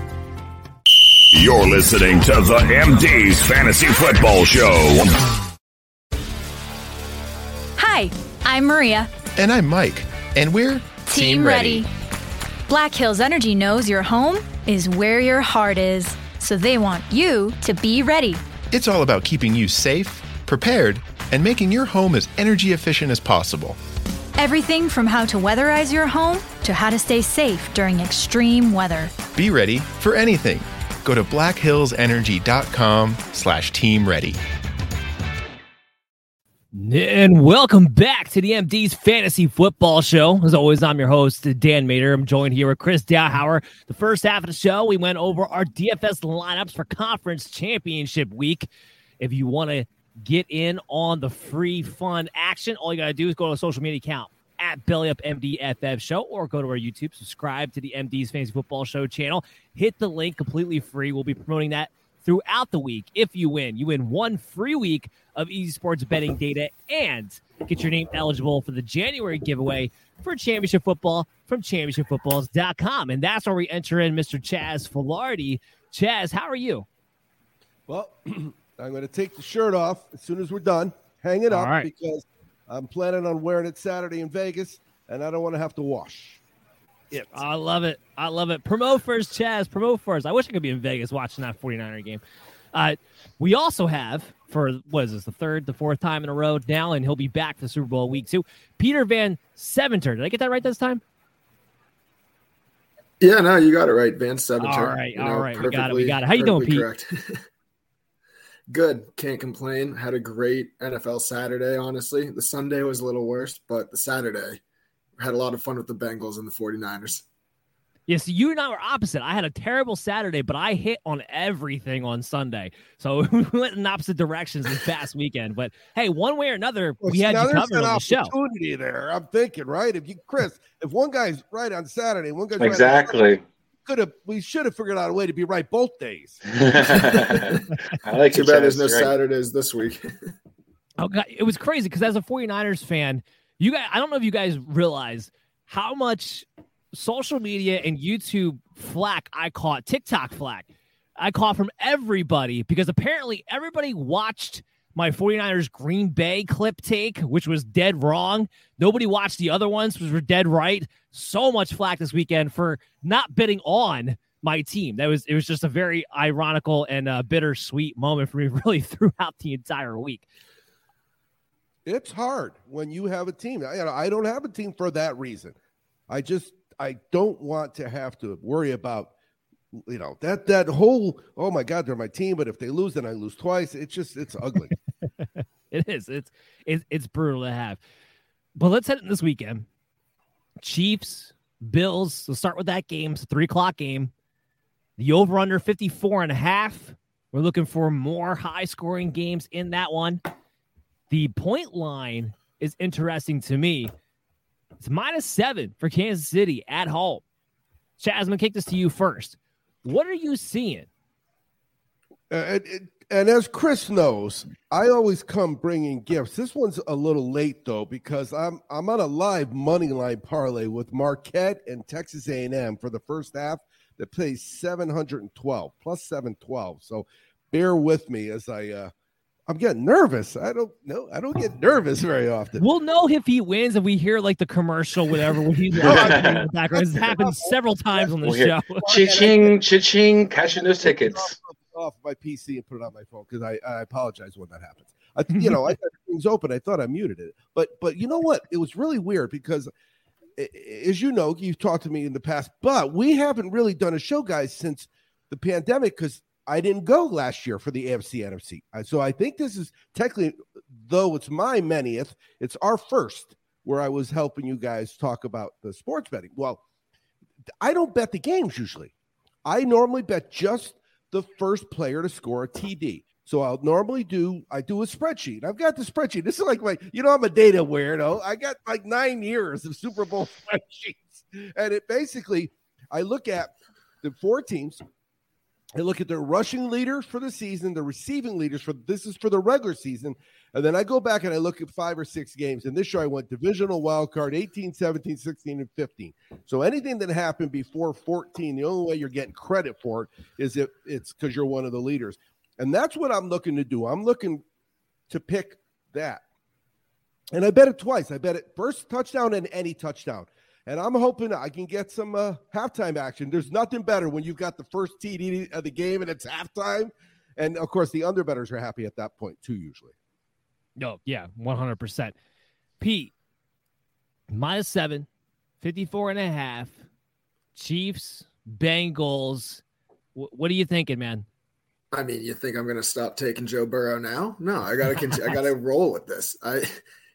You're listening to the MD's Fantasy Football Show. Hi, I'm Maria. And I'm Mike. And we're Team, ready. Black Hills Energy knows your home is where your heart is, so they want you to be ready. It's all about keeping you safe, prepared, and making your home as energy efficient as possible. Everything from how to weatherize your home to how to stay safe during extreme weather. Be ready for anything. Go to blackhillsenergy.com slash team ready. And welcome back to the MD's Fantasy Football Show. As always, I'm your host, Dan Mater. I'm joined here with Chris Dowhauer. The first half of the show, we went over our DFS lineups for Conference Championship Week. If you want to get in on the free fun action, all you got to do is go to a social media account at BellyUpMDFF Show or go to our YouTube, subscribe to the MD's Fantasy Football Show channel. Hit the link completely free. We'll be promoting that throughout the week. If you win, you win one free week of Easy Sports betting data and get your name eligible for the January giveaway for championship football from championshipfootballs.com. And that's where we enter in Mr. Chaz Filardi. Chaz, how are you? Well, I'm going to take the shirt off as soon as we're done. Hang it All up right. because I'm planning on wearing it Saturday in Vegas, and I don't want to have to wash it. I love it. I love it. Promote first, Chaz. Promote first. I wish I could be in Vegas watching that 49er game. Uh, we also have, for what is this, the third, the fourth time in a row now, and he'll be back for the Super Bowl week two. Peter Van Seventer. Did I get that right this time? Yeah, no, you got it right, Van Seventer. All right, You all know, right, we got it, we got it. How you doing, perfectly correct. Good, can't complain. Had a great NFL Saturday. Honestly, the Sunday was a little worse, but the Saturday had a lot of fun with the Bengals and the 49ers. Yes, you and I were opposite. I had a terrible Saturday, but I hit on everything on Sunday. So we went in opposite directions this past weekend. But hey, one way or another, Well, we had you covered an on the show. opportunity there. I'm thinking, right? If you, Chris, if one guy's right on Saturday, one guy's right Exactly. Could have we should have figured out a way to be right both days. I like Too it, bad there's no right. Saturdays this week. Oh god, it was crazy because as a 49ers fan, you guys I don't know if you guys realize how much social media and YouTube flack I caught, TikTok flack. I caught from everybody because apparently everybody watched my 49ers Green Bay clip take, which was dead wrong. Nobody watched the other ones, which were dead right. So much flack this weekend for not bidding on my team. That was it was just a very ironical and uh, bittersweet moment for me, really throughout the entire week. It's hard when you have a team. I, I don't have a team for that reason. I just I don't want to have to worry about you know that that whole oh my god they're my team, but if they lose then I lose twice. It's just it's ugly. it is. It's it's it's brutal to have. But let's head in this weekend. Chiefs, Bills. Let's start with that game. It's a three o'clock game. The over under 54 and a half. We're looking for more high scoring games in that one. The point line is interesting to me. It's minus seven for Kansas City at home. To kick this to you first. What are you seeing? Uh, and, and- and as Chris knows, I always come bringing gifts. This one's a little late though because I'm I'm on a live money line parlay with Marquette and Texas A&M for the first half that pays 712 plus 712. So bear with me as I uh I'm getting nervous. I don't know. I don't get nervous very often. We'll know if he wins if we hear like the commercial, whatever. When he's watching in the background. It's happened several times on the We'll hear show. Cha-ching, cha-ching, cashing those tickets. Off my PC and put it on my phone because I, I apologize when that happens. I, you know, I had things open. I thought I muted it, but but you know what? It was really weird because, as you know, you've talked to me in the past, but we haven't really done a show, guys, since the pandemic because I didn't go last year for the AFC NFC. So I think this is technically, though it's my manyth, it's our first where I was helping you guys talk about the sports betting. Well, I don't bet the games usually. I normally bet just the first player to score a TD. So I'll normally do I do a spreadsheet. I've got the spreadsheet. This is like my you know I'm a data weirdo. I got like 9 years of Super Bowl spreadsheets. And it basically I look at the four teams I look at their rushing leaders for the season, the receiving leaders for this is for the regular season. And then I go back and I look at five or six games. And this year I went divisional wild card 18, 17, 16, and 15. So anything that happened before 14, the only way you're getting credit for it is if it's because you're one of the leaders. And that's what I'm looking to do. I'm looking to pick that. And I bet it twice. I bet it first touchdown and any touchdown. And I'm hoping I can get some uh, halftime action. There's nothing better when you've got the first TD of the game and it's halftime. And of course, the underbetters are happy at that point too, usually. No, yeah, 100%. Pete, minus seven, 54 and a half. Chiefs, Bengals. Wh- what are you thinking, man? I mean, you think I'm going to stop taking Joe Burrow now? No, I got to continue. I got to roll with this. I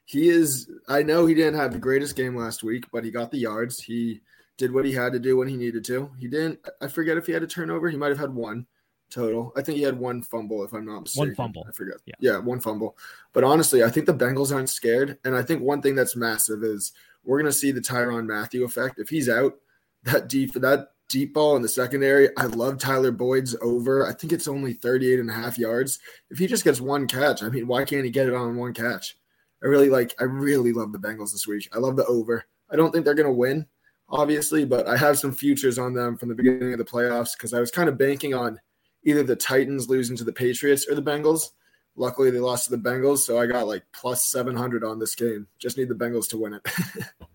he is. I know he didn't have the greatest game last week, but he got the yards. He did what he had to do when he needed to. He didn't. I forget if he had a turnover. He might have had one total. I think he had one fumble, if I'm not mistaken. One fumble. I forget. Yeah. yeah, one fumble. But honestly, I think the Bengals aren't scared, and I think one thing that's massive is we're going to see the Tyrann Mathieu effect. If he's out, that deep that deep ball in the secondary. I love Tyler Boyd's over. I think it's only 38 and a half yards. If he just gets one catch, I mean, why can't he get it on one catch? I really like I really love the Bengals this week. I love the over. I don't think they're going to win, obviously, but I have some futures on them from the beginning of the playoffs because I was kind of banking on either the Titans losing to the Patriots or the Bengals. Luckily, they lost to the Bengals, so I got like plus 700 on this game. Just need the Bengals to win it.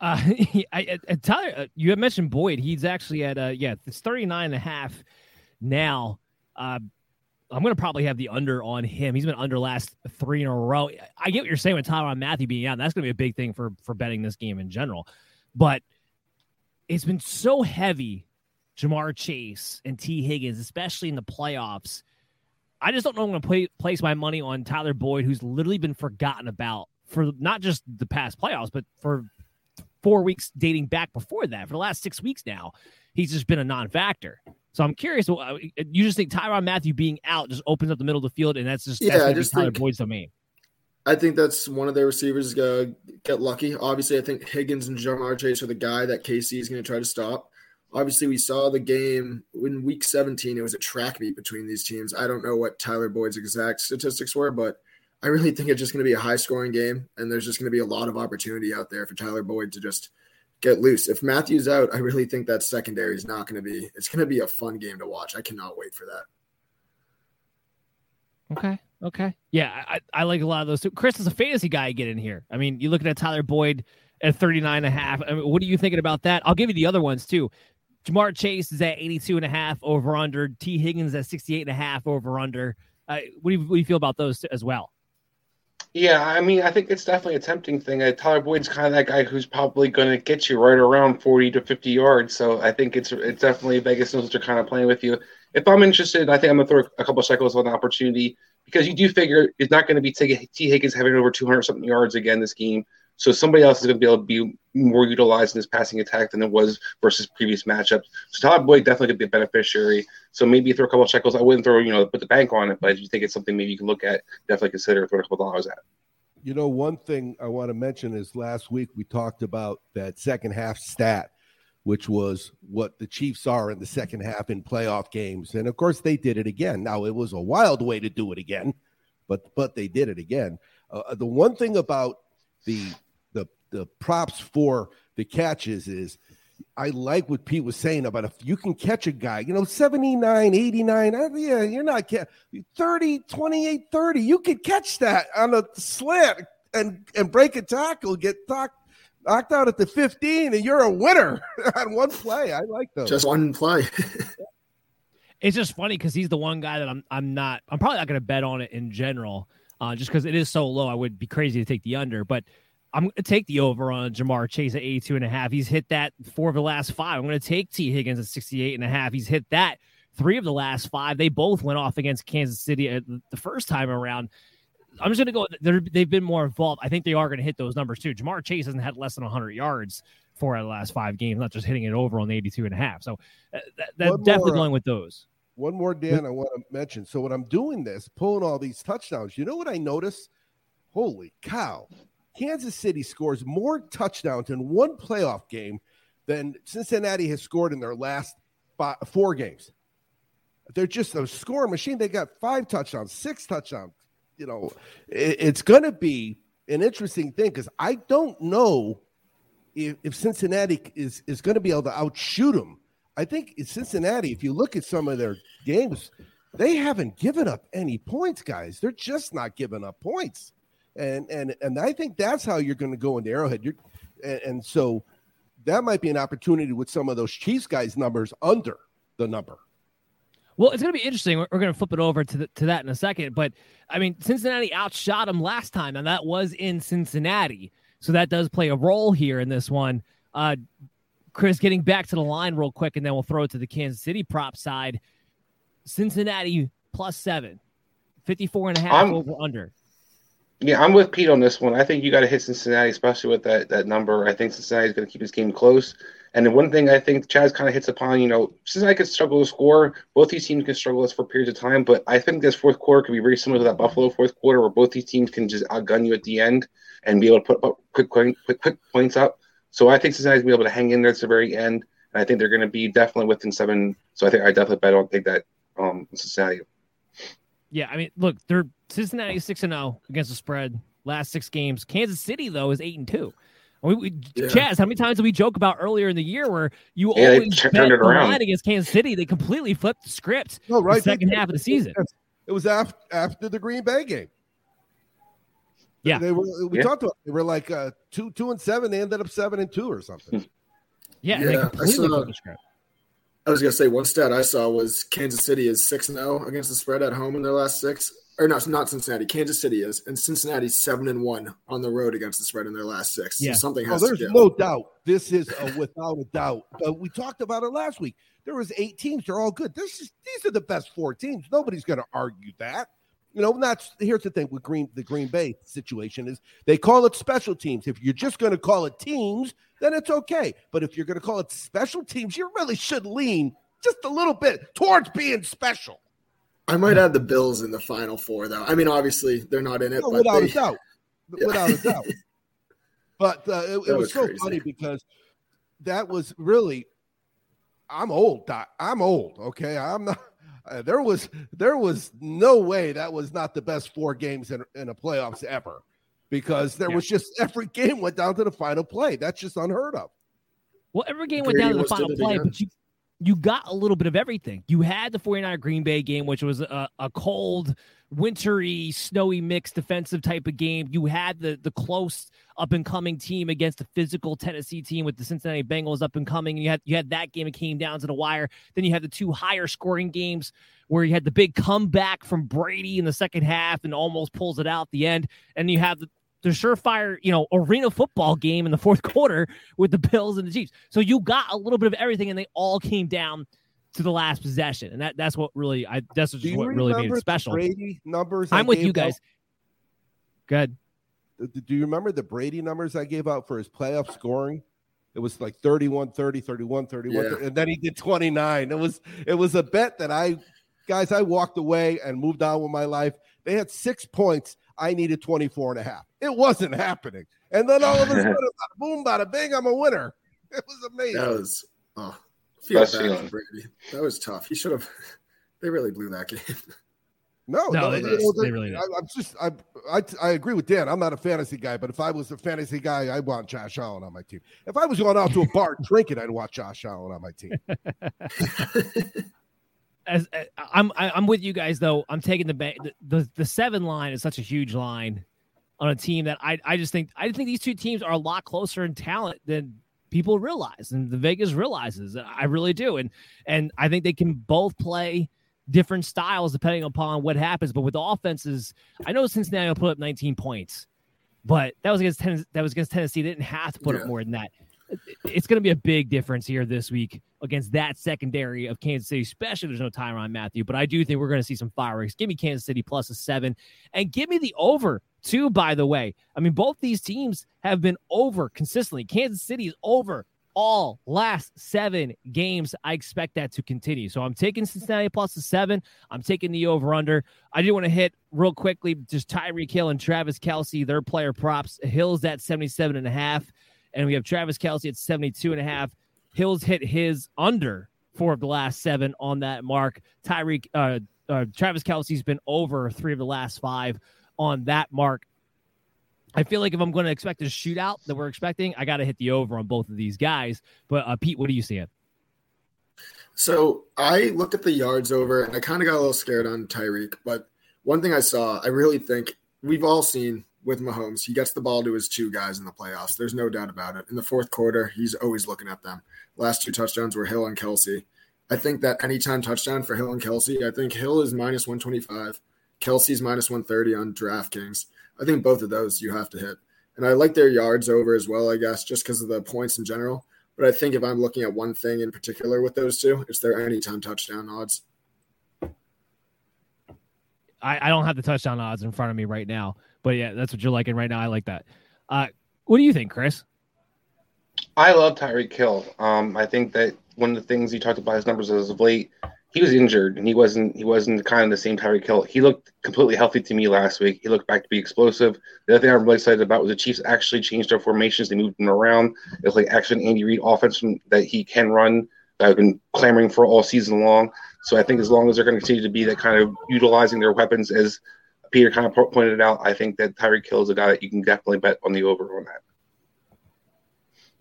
Uh, I, I, Tyler, uh, you had mentioned Boyd. He's actually at, uh, yeah, it's 39 and a half now. Uh, I'm going to probably have the under on him. He's been under last three in a row. I get what you're saying with Tyrann Mathieu being out. That's going to be a big thing for, for betting this game in general. But it's been so heavy, Ja'Marr Chase and Tee Higgins, especially in the playoffs. I just don't know I'm going to play, place my money on Tyler Boyd, who's literally been forgotten about for not just the past playoffs, but for four weeks dating back before that. For the last six weeks now, he's just been a non-factor. So I'm curious. uh, You just think Tyrann Mathieu being out just opens up the middle of the field, and that's just Yeah, that's I just Tyler think- Boyd's domain. I think that's one of their receivers going to get lucky. Obviously, I think Higgins and Ja'Marr Chase are the guy that KC is going to try to stop. obviously we saw the game in week 17. It was a track meet between these teams. I don't know what Tyler Boyd's exact statistics were, but I really think it's just going to be a high scoring game, and there's just going to be a lot of opportunity out there for Tyler Boyd to just get loose. If Mathieu's out, I really think that secondary is not going to be. It's going to be a fun game to watch. I cannot wait for that. Okay. Okay. Yeah, I, I like a lot of those too. Chris is a fantasy guy get in here. I mean, you looking at Tyler Boyd at 39 and a half. I mean, what are you thinking about that? I'll give you the other ones too. Ja'Marr Chase is at 82 and a half over under. Tee Higgins at 68 and a half over under. Uh, what, do you, what do you feel about those as well? Yeah, I mean, I think it's definitely a tempting thing. Uh, Tyler Boyd's kind of that guy who's probably going to get you right around 40 to 50 yards. So I think it's it's definitely Vegas knows they're kind of playing with you. If I'm interested, I think I'm going to throw a couple cycles on the opportunity because you do figure it's not going to be Tee Higgins having over 200 something yards again this game. So somebody else is going to be able to be more utilized in this passing attack than it was versus previous matchups. So Todd Boyd definitely could be a beneficiary. So maybe throw a couple of shekels. I wouldn't throw, you know, put the bank on it, but if you think it's something maybe you can look at, definitely consider throwing a couple dollars at. You know, one thing I want to mention is last week we talked about that second half stat, which was what the Chiefs are in the second half in playoff games. And of course, they did it again. Now, it was a wild way to do it again, but but they did it again. Uh, the one thing about the the props for the catches is I like what Pete was saying about if you can catch a guy, you know, 79, 89, uh, yeah, you're not 30, 28, 30. You could catch that on a slant and and break a tackle, get knocked knocked out at the 15, and you're a winner on one play. I like those. Just one play. it's just funny because he's the one guy that I'm I'm not I'm probably not gonna bet on it in general. Uh, just because it is so low, I would be crazy to take the under. But I'm going to take the over on Ja'Marr Chase at 82 and a half. He's hit that four of the last five. I'm going to take Tee Higgins at 68 and a half. He's hit that three of the last five. They both went off against Kansas City the first time around. I'm just going to go. They've been more involved. I think they are going to hit those numbers too. Ja'Marr Chase hasn't had less than 100 yards for the last five games, not just hitting it over on the 82 and a half. So uh, that, that's definitely more, going with those. One more, Dan, I want to mention. So when I'm doing this, pulling all these touchdowns, you know what I notice? Holy cow. Kansas City scores more touchdowns in one playoff game than Cincinnati has scored in their last five, four games. They're just a scoring machine. They got five touchdowns, six touchdowns. You know, it, it's going to be an interesting thing because I don't know if, if Cincinnati is, is going to be able to outshoot them. I think in Cincinnati, if you look at some of their games, they haven't given up any points, guys. They're just not giving up points and and and I think that's how you're going to go into Arrowhead. You're, and, and, so that might be an opportunity with some of those Chiefs guys' numbers under the number. Well, it's going to be interesting. We're, we're going to flip it over to the, to that in a second, but I mean, Cincinnati outshot them last time, and that was in Cincinnati, so that does play a role here in this one. Uh, Chris, getting back to the line real quick, and then we'll throw it to the Kansas City prop side. Cincinnati plus seven, 54 and a half I'm, over under. Yeah, I'm with Pete on this one. I think you got to hit Cincinnati, especially with that that number. I think Cincinnati is going to keep his game close. And the one thing I think Chaz kind of hits upon, you know, Cincinnati could struggle to score. Both these teams can struggle this for periods of time, but I think this fourth quarter could be very similar to that Buffalo fourth quarter, where both these teams can just outgun you at the end and be able to put quick quick quick points up. So I think Cincinnati's to be able to hang in there to the very end, and I think they're going to be definitely within seven. So I think I definitely bet on take that um, Cincinnati. Yeah, I mean, look, they're Cincinnati six and zero against the spread last six games. Kansas City though is eight and two. We, we yeah. Chaz, how many times did we joke about earlier in the year where you yeah, always bet the line against Kansas City? They completely flipped the script. No, right. The second half of the season. It was after after the Green Bay game. Yeah, they were. We yeah. talked about. They were like uh, two two and seven. They ended up seven and two or something. yeah, yeah. I, saw, I was gonna say one stat I saw was Kansas City is six and zero oh against the spread at home in their last six or not, not Cincinnati. Kansas City is, and Cincinnati's seven and one on the road against the spread in their last six. Yeah, so something oh, has. Oh, there's no doubt. This is a without a doubt. But we talked about it last week. There was eight teams. They're all good. This is these are the best four teams. Nobody's going to argue that. You know, that's here's the thing with Green the Green Bay situation is they call it special teams. If you're just going to call it teams, then it's okay. But if you're going to call it special teams, you really should lean just a little bit towards being special. I might add the Bills in the final four, though. I mean, obviously they're not in it, no, without they, a doubt, yeah. without a doubt. But uh, it, it was, was, so crazy. funny because that was really I'm old. Doc. I'm old. Okay, I'm not. Uh, there was there was no way that was not the best four games in, in a playoffs ever, because there yeah. was just every game went down to the final play. That's just unheard of. Well, every game went down to the final play, but you you got a little bit of everything. You had the 49 Green Bay game, which was a, a cold, wintry, snowy mix defensive type of game. You had the the close up and coming team against the physical Tennessee team with the Cincinnati Bengals up and coming. You had you had that game it came down to the wire. Then you had the two higher scoring games where you had the big comeback from Brady in the second half and almost pulls it out at the end. And you have the the surefire, you know, arena football game in the fourth quarter with the Bills and the Chiefs. So you got a little bit of everything, and they all came down to the last possession, and that that's what really I that's just what really made it special. Brady numbers. I'm with you guys. Out? Good. Do you remember the Brady numbers I gave out for his playoff scoring? It was like 31 30, 31 31, yeah. and then he did 29. It was it was a bet that I guys I walked away and moved on with my life. They had six points I needed 24 and a half. It wasn't happening. And then all of a sudden, bada boom, bada bing, I'm a winner. It was amazing. That was, oh, feel bad for Brady. That was tough. He should have, they really blew that game. No, no, no they, they, they, really did. I, am just, I, I, I agree with Dan. I'm not a fantasy guy, but if I was a fantasy guy, I'd want Josh Allen on my team. If I was going out to a bar drinking, I'd want Josh Allen on my team. As, as I'm I'm with you guys though. I'm taking the, the the the seven line is such a huge line on a team that I I just think I think these two teams are a lot closer in talent than people realize and the Vegas realizes. I really do, and and I think they can both play different styles depending upon what happens. But with the offenses, I know Cincinnati will put up 19 points, but that was against Tennessee, that was against Tennessee. They didn't have to put yeah. up more than that it's going to be a big difference here this week against that secondary of Kansas City, especially there's no Tyrann Mathieu. But I do think we're going to see some fireworks. Give me Kansas City plus a seven and give me the over, too, by the way. I mean, both these teams have been over consistently. Kansas City is over all last seven games. I expect that to continue. So I'm taking Cincinnati plus a seven. I'm taking the over under. I do want to hit real quickly just Tyreek Hill and Travis Kelce, their player props. Hill's at 77 and a half and we have Travis Kelce at 72 and a half. Hills hit his under four of the last seven on that mark. Tyreek, uh, uh, Travis Kelce's been over three of the last five on that mark. I feel like if I'm going to expect a shootout that we're expecting, I got to hit the over on both of these guys. But uh, Pete, what do you see? So I looked at the yards over and I kind of got a little scared on Tyreek. But one thing I saw, I really think we've all seen with Mahomes. He gets the ball to his two guys in the playoffs. There's no doubt about it. In the fourth quarter, he's always looking at them. Last two touchdowns were Hill and Kelce. I think that anytime touchdown for Hill and Kelce, I think Hill is minus 125. Kelce's minus 130 on DraftKings. I think both of those you have to hit. And I like their yards over as well, I guess, just because of the points in general. But I think if I'm looking at one thing in particular with those two, it's their anytime touchdown odds. I, I don't have the touchdown odds in front of me right now, but yeah, that's what you're liking right now. I like that. Uh, what do you think, Chris? I love Tyreek Hill. Um, I think that one of the things you talked about his numbers as of late, he was injured and he wasn't he wasn't kind of the same Tyreek Hill. He looked completely healthy to me last week. He looked back to be explosive. The other thing I'm really excited about was the Chiefs actually changed their formations. They moved them around. It's like actually Andy Reid offense from, that he can run that I've been clamoring for all season long. So I think as long as they're going to continue to be that kind of utilizing their weapons as Peter kind of pointed out, I think that Tyreek Hill is a guy that you can definitely bet on the over on that.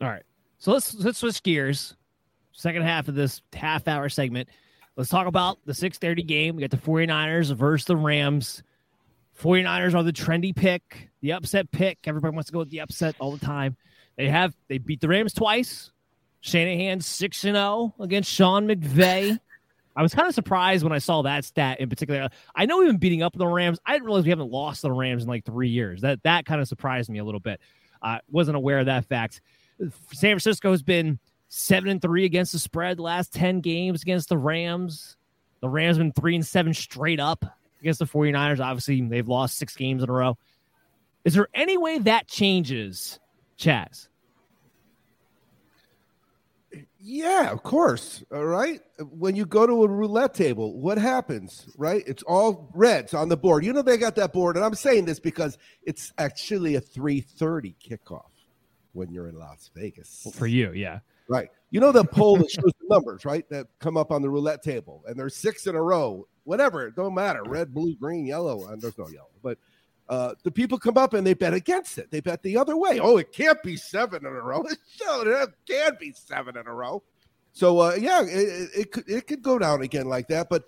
All right. So let's let's switch gears. Second half of this half hour segment. Let's talk about the 6:30 game. We got the 49ers versus the Rams. 49ers are the trendy pick, the upset pick. Everybody wants to go with the upset all the time. They have they beat the Rams twice. Shanahan 6 0 against Sean McVay. I was kind of surprised when I saw that stat in particular. I know we've been beating up the Rams. I didn't realize we haven't lost the Rams in like three years. That that kind of surprised me a little bit. I uh, wasn't aware of that fact. San Francisco has been seven and three against the spread the last 10 games against the Rams. The Rams been three and seven straight up against the 49ers. Obviously, they've lost six games in a row. Is there any way that changes, Chaz? Yeah, of course. All right. When you go to a roulette table, what happens? Right? It's all reds on the board. You know they got that board, and I'm saying this because it's actually a 3:30 kickoff. when you're in Las Vegas. Well, for you, yeah. Right. You know the poll that shows the numbers, right? That come up on the roulette table, and there's six in a row. Whatever, it don't matter. Red, blue, green, yellow. And there's no yellow, but uh, the people come up and they bet against it. They bet the other way. Oh, it can't be seven in a row. it can't be seven in a row. So uh, yeah, it, it could it could go down again like that. But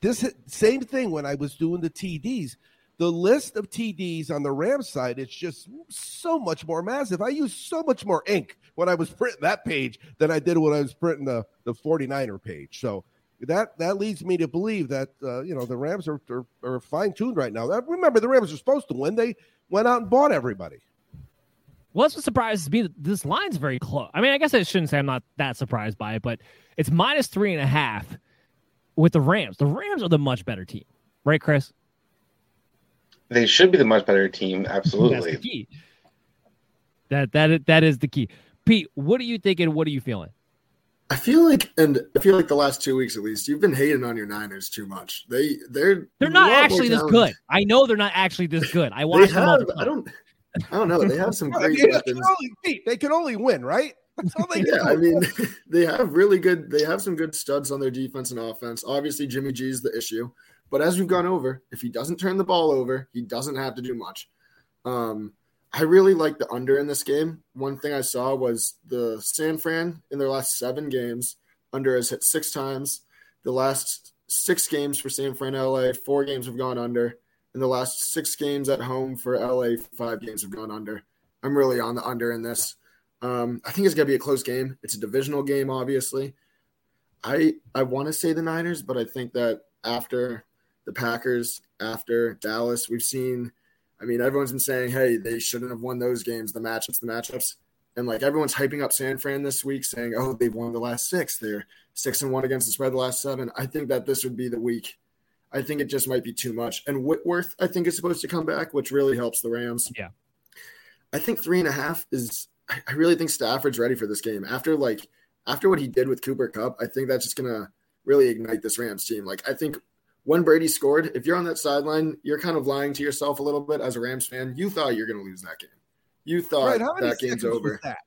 this same thing when I was doing the TDs, the list of TDs on the Rams side, it's just so much more massive. I used so much more ink when I was printing that page than I did when I was printing the the 49er page. So that that leads me to believe that uh, you know the Rams are are, are fine tuned right now. Remember, the Rams are supposed to win. They went out and bought everybody. Well, that's what surprises me this line's very close. I mean, I guess I shouldn't say I'm not that surprised by it, but it's minus three and a half with the Rams. The Rams are the much better team, right, Chris? They should be the much better team. Absolutely. That's the key. That that that is the key. Pete, what are you thinking? What are you feeling? I feel like, and I feel like the last two weeks at least, you've been hating on your Niners too much. They they're they're not actually this good. I know they're not actually this good. I watched them. All the I don't. I don't know. They have some great yeah, weapons. They can, only, they can only win, right? That's all they yeah, do. I mean, they have really good. They have some good studs on their defense and offense. Obviously, Jimmy G is the issue, but as we've gone over, if he doesn't turn the ball over, he doesn't have to do much. Um, I really like the under in this game. One thing I saw was the San Fran in their last seven games, under has hit six times. The last six games for San Fran LA, four games have gone under. In the last six games at home for LA, five games have gone under. I'm really on the under in this. Um, I think it's going to be a close game. It's a divisional game, obviously. I I want to say the Niners, but I think that after the Packers, after Dallas, we've seen. I mean, everyone's been saying, "Hey, they shouldn't have won those games. The matchups, the matchups," and like everyone's hyping up San Fran this week, saying, "Oh, they've won the last six. They're six and one against the spread the last seven. I think that this would be the week. I think it just might be too much. And Whitworth, I think, is supposed to come back, which really helps the Rams. Yeah. I think three and a half is. I really think Stafford's ready for this game after like after what he did with Cooper Kupp. I think that's just gonna really ignite this Rams team. Like I think when Brady scored, if you're on that sideline, you're kind of lying to yourself a little bit as a Rams fan. You thought you're gonna lose that game. You thought Right, how many that game's seconds was over. that?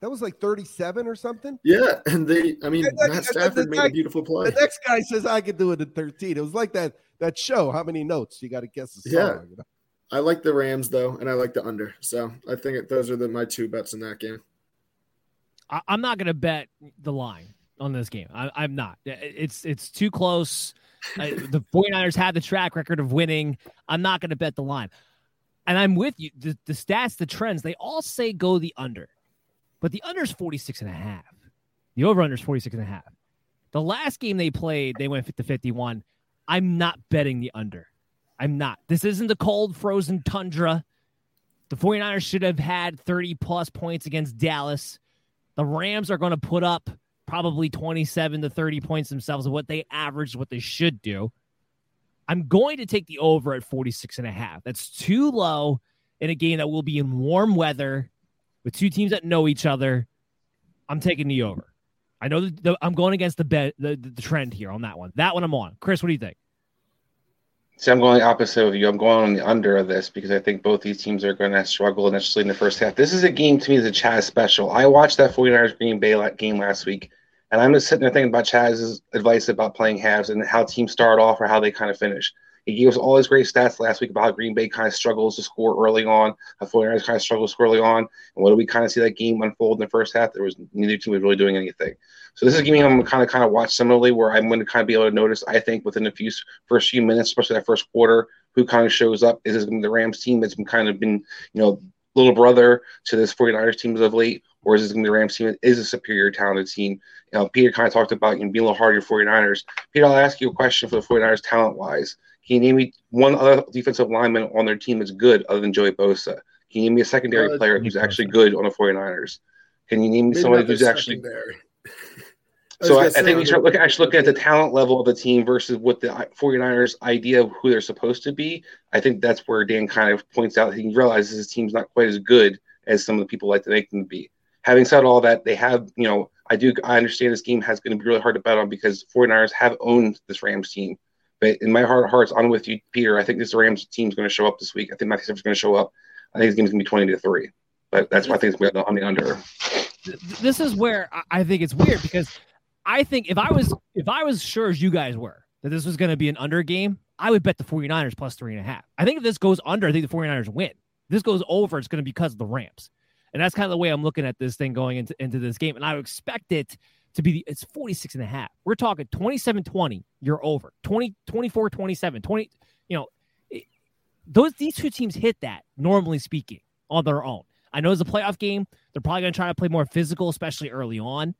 That was like 37 or something. Yeah, and they. I mean, And that- Matt and Stafford the made guy- a beautiful play. The next guy says I could do it in 13. It was like that that show. How many notes? You got to guess the song. Yeah. you know? I like the Rams though, and I like the under. So I think it, those are the, my two bets in that game. I, I'm not going to bet the line on this game. I, I'm not. It's it's too close. I, the 49ers have the track record of winning. I'm not going to bet the line. And I'm with you. The, the stats, the trends, they all say go the under. But the under is 46 and a half. The over under is 46 and a half. The last game they played, they went to 51. I'm not betting the under. I'm not. This isn't the cold, frozen tundra. The 49ers should have had 30 plus points against Dallas. The Rams are going to put up probably 27 to 30 points themselves of what they averaged, what they should do. I'm going to take the over at 46 and a half. That's too low in a game that will be in warm weather with two teams that know each other. I'm taking the over. I know that the, I'm going against the, bet, the the trend here on that one. That one I'm on. Chris, what do you think? See, I'm going the opposite of you. I'm going on the under of this because I think both these teams are going to struggle initially in the first half. This is a game to me that's a Chaz special. I watched that 49ers Green Bay game last week, and I'm just sitting there thinking about Chaz's advice about playing halves and how teams start off or how they kind of finish. He gave us all his great stats last week about how Green Bay kind of struggles to score early on, how 49ers kind of struggle to score early on. And what do we kind of see that game unfold in the first half? There was neither team was really doing anything. So this is giving game I'm kind of kind of watch similarly, where I'm going to kind of be able to notice. I think within a few first few minutes, especially that first quarter, who kind of shows up. Is this the Rams team that's been kind of been you know little brother to this 49ers team as of late, or is this going to be the Rams team that is a superior talented team? You know, Peter kind of talked about you know, being a little harder 49ers. Peter, I'll ask you a question for the 49ers talent wise. Can you name me one other defensive lineman on their team that's good other than Joey Bosa? Can you name me a secondary Uh, player who's actually good on the 49ers? Can you name me somebody who's actually secondary. so I, I think we start looking actually looking at the talent level of the team versus what the 49ers idea of who they're supposed to be. I think that's where Dan kind of points out he realizes his team's not quite as good as some of the people like to make them be. Having said all that, they have, you know, I do I understand this game has going to be really hard to bet on because 49ers have owned this Rams team. But in my heart of hearts, I'm with you, Peter. I think this Rams team is going to show up this week. I think Matthew Stafford's going to show up. I think this game's going to be 20 to 3. But that's why I think it's on the under. This is where I think it's weird because I think if I was if I was sure as you guys were that this was going to be an under game, I would bet the 49ers plus three and a half. I think if this goes under, I think the 49ers win. If this goes over, it's going to be because of the Rams. And that's kind of the way I'm looking at this thing going into, into this game. And I expect it to be, the, it's 46 and a half. We're talking 27 20, you're over. 20, 24 27, 20, you know, it, those, these two teams hit that, normally speaking, on their own. I know it's a playoff game. They're probably going to try to play more physical, especially early on.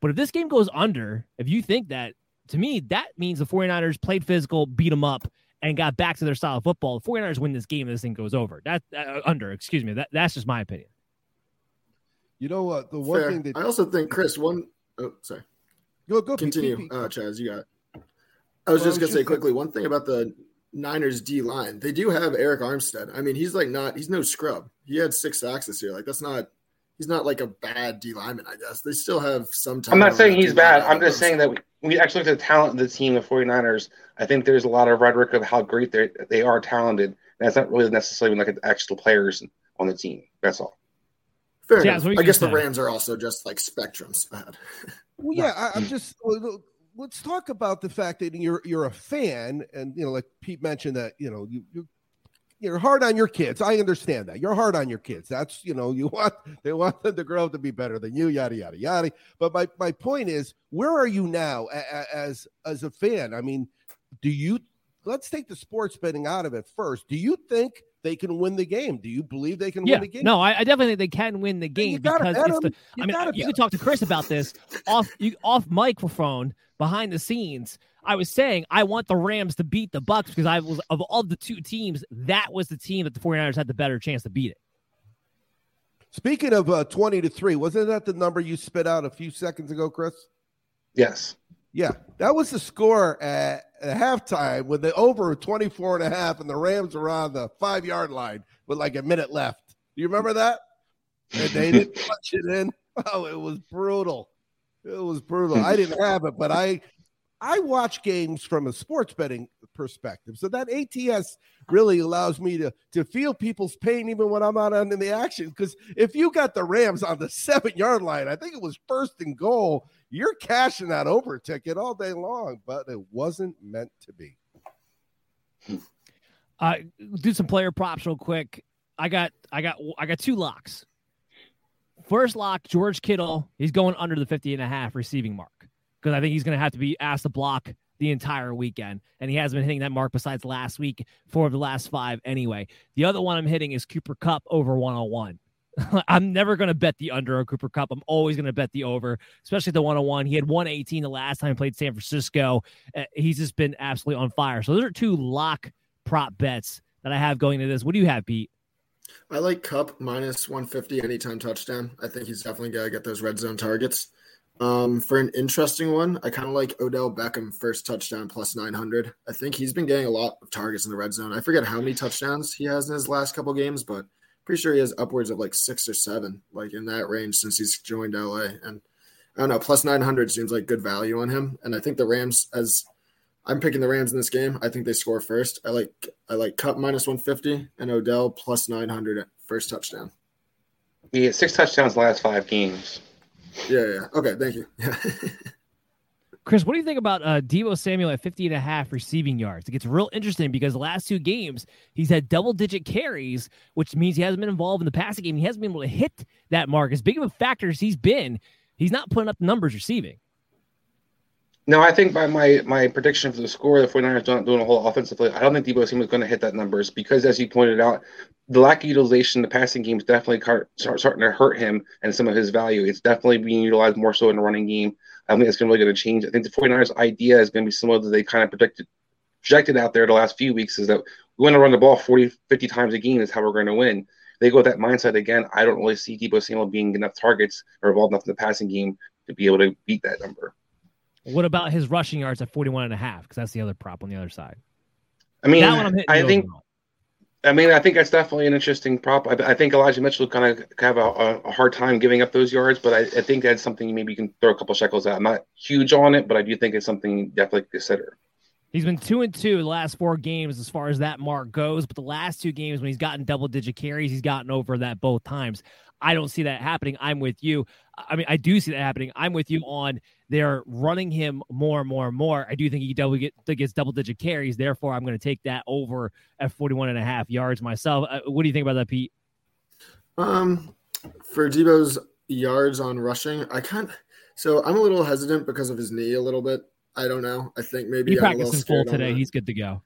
But if this game goes under, if you think that, to me, that means the 49ers played physical, beat them up, and got back to their style of football. The 49ers win this game and this thing goes over. That uh, under, excuse me. That, that's just my opinion. You know what? The one Fair. thing that I also think Chris one oh sorry. Go go continue. Pete, Pete, Uh, Chaz, you got it. I was Well, just gonna say quickly one thing about the Niners D line. They do have Arik Armstead. I mean, he's like not he's no scrub. He had six sacks this year. Like that's not he's not like a bad D lineman, I guess. They still have some time. I'm not saying he's bad. I'm just saying that we, we actually look at the talent of the team, the 49ers. I think there's a lot of rhetoric of how great they they are talented. And that's not really necessarily like actual players on the team. That's all. Fair Jazz, enough. what are you I guess the say? Rams are also just like spectrums bad. Well, yeah, I, I'm just. well, Let's talk about the fact that you're you're a fan, and you know, like Pete mentioned that you know you you you're hard on your kids. I understand that you're hard on your kids. That's you know you want they want them to grow up to be better than you, yada yada yada. But my my point is, where are you now a- a- as as a fan? I mean, do you? Let's take the sports betting out of it first. Do you think they can win the game? Do you believe they can Yeah, win the game? no, I, I definitely think they can win the game you because bet it's the. 'em. You I mean, you can talk to Chris about this off you, off microphone behind the scenes. I was saying I want the Rams to beat the Bucks because I was of all the two teams, that was the team that the 49ers had the better chance to beat it. Speaking of uh, twenty to three, wasn't that the number you spit out a few seconds ago, Chris? Yes. Yeah, that was the score at, at halftime with the over 24 and a half, and the Rams were on the five yard line with like a minute left. Do you remember that? And they didn't punch it in. Oh, it was brutal. It was brutal. I didn't have it, but I I watch games from a sports betting perspective. So that ATS really allows me to to feel people's pain even when I'm not in the action. Because if you got the Rams on the seven yard line, I think it was first and goal, you're cashing that over ticket all day long, but it wasn't meant to be. Uh, do some player props real quick. I got I got I got two locks. First lock, George Kittle. He's going under the 50 and a half receiving mark because I think he's going to have to be asked to block the entire weekend. And he hasn't been hitting that mark besides last week, four of the last five anyway. The other one I'm hitting is Cooper Kupp over 101. I'm never going to bet the under on Cooper Kupp. I'm always going to bet the over, especially the 101. He had 118 the last time he played San Francisco. Uh, he's just been absolutely on fire. So those are two lock prop bets that I have going into this. What do you have, Pete? I like Kupp minus 150 anytime touchdown. I think he's definitely going to get those red zone targets. Um, for an interesting one, I kind of like Odell Beckham first touchdown plus 900. I think he's been getting a lot of targets in the red zone. I forget how many touchdowns he has in his last couple games, but pretty sure he has upwards of like six or seven, like in that range since he's joined LA. And I don't know, plus 900 seems like good value on him. And I think the Rams, as I'm picking the Rams in this game, I think they score first. I like I like Kupp minus 150 and Odell plus 900 at first touchdown. He had six touchdowns last five games. Yeah, yeah. Okay, thank you. Chris, what do you think about uh, Deebo Samuel at 50 and a half receiving yards? It gets real interesting because the last two games, he's had double digit carries, which means he hasn't been involved in the passing game. He hasn't been able to hit that mark. As big of a factor as he's been, he's not putting up the numbers receiving. No, I think by my my prediction for the score, the 49ers not doing a whole offensively. I don't think Deebo Samuel is going to hit that numbers because, as you pointed out, the lack of utilization in the passing game is definitely start, starting to hurt him and some of his value. It's definitely being utilized more so in the running game. I think it's really going to change. I think the 49ers idea is going to be similar to they kind of predicted projected out there the last few weeks is that we want to run the ball 40, 50 times a game is how we're going to win. They go with that mindset again. I don't really see Deebo Samuel being enough targets or involved enough in the passing game to be able to beat that number. What about his rushing yards at 41 and a half? Because that's the other prop on the other side. I mean, That one I'm hitting I think. over on. I mean, I think that's definitely an interesting prop. I, I think Elijah Mitchell kind of have a, a, hard time giving up those yards, but I, I think that's something maybe you can throw a couple shekels at. I'm not huge on it, but I do think it's something definitely consider. He's been two and two the last four games as far as that mark goes, but the last two games when he's gotten double digit carries, he's gotten over that both times. I don't see that happening. I'm with you. I mean, I do see that happening. I'm with you on they're running him more and more and more. I do think he double get, gets double digit carries. Therefore, I'm going to take that over at 41 and a half yards myself. Uh, what do you think about that, Pete? Um, for Deebo's yards on rushing, I can't. So I'm a little hesitant because of his knee a little bit. I don't know. I think maybe he practiced full today. He's good to go.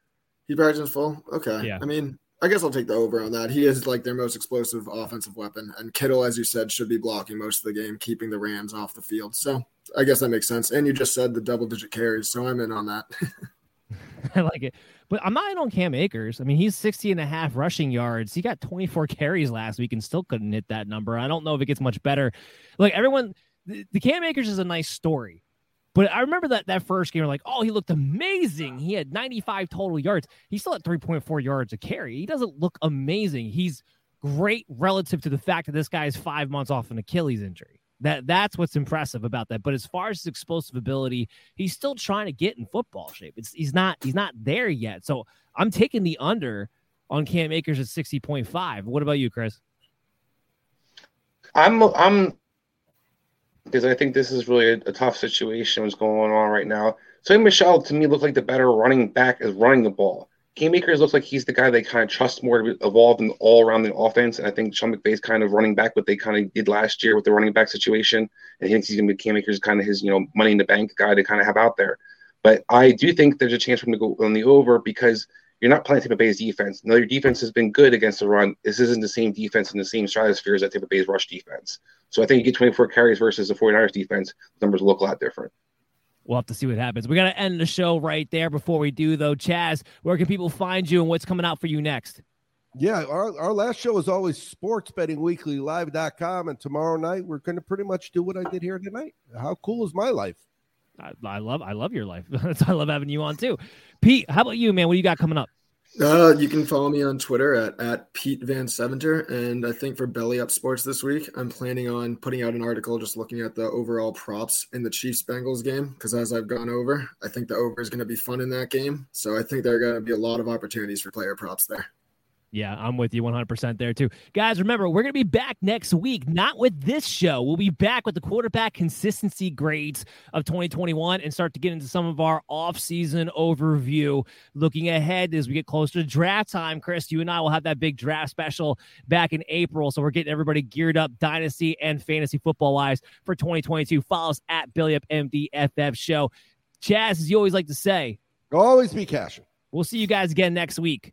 He practiced full. Okay. Yeah. I mean, I guess I'll take the over on that. He is like their most explosive offensive weapon, and Kittle, as you said, should be blocking most of the game, keeping the Rams off the field. So I guess that makes sense. And you just said the double digit carries, so I'm in on that. I like it. But I'm not in on Cam Akers. I mean, he's 60 and a half rushing yards. He got 24 carries last week and still couldn't hit that number. I don't know if it gets much better. Like everyone, the, the Cam Akers is a nice story. But I remember that that first game, like, oh, he looked amazing. He had 95 total yards. He still had 3.4 yards a carry. He doesn't look amazing. He's great relative to the fact that this guy is five months off an Achilles injury. That that's what's impressive about that. But as far as his explosive ability, he's still trying to get in football shape. It's he's not he's not there yet. So I'm taking the under on Cam Akers at 60.5. What about you, Chris? I'm I'm because I think this is really a, a tough situation what's going on right now. So Michel to me looked like the better running back is running the ball. Cam Akers looks like he's the guy they kind of trust more to evolve in all around the offense. And I think Sean McVay's kind of running back what they kind of did last year with the running back situation. And he thinks he's going to be Cam Akers kind of his, you know, money in the bank guy to kind of have out there. But I do think there's a chance for him to go on the over because you're not playing Tampa Bay's defense. Now, your defense has been good against the run. This isn't the same defense in the same stratosphere as that Tampa Bay's rush defense. So I think you get 24 carries versus the 49ers defense. The numbers look a lot different. We'll have to see what happens. We got to end the show right there. Before we do, though, Chaz, where can people find you and what's coming out for you next? Yeah, our, our last show is always sportsbettingweeklylive.com. And tomorrow night, we're going to pretty much do what I did here tonight. How cool is my life? I, I love I love your life. I love having you on too. Pete, how about you, man? What do you got coming up? Uh, you can follow me on Twitter at, at Pete Van Seventer. And I think for Belly Up Sports this week, I'm planning on putting out an article just looking at the overall props in the Chiefs Bengals game. Because as I've gone over, I think the over is going to be fun in that game. So I think there are going to be a lot of opportunities for player props there. Yeah, I'm with you 100% there too. Guys, remember, we're going to be back next week, not with this show. We'll be back with the quarterback consistency grades of 2021 and start to get into some of our off-season overview. Looking ahead as we get closer to draft time, Chris, you and I will have that big draft special back in April. So we're getting everybody geared up, dynasty and fantasy football wise for 2022. Follow us at Belly Up MDFF Show. Chaz, as you always like to say, always be cashing. We'll see you guys again next week.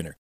winner.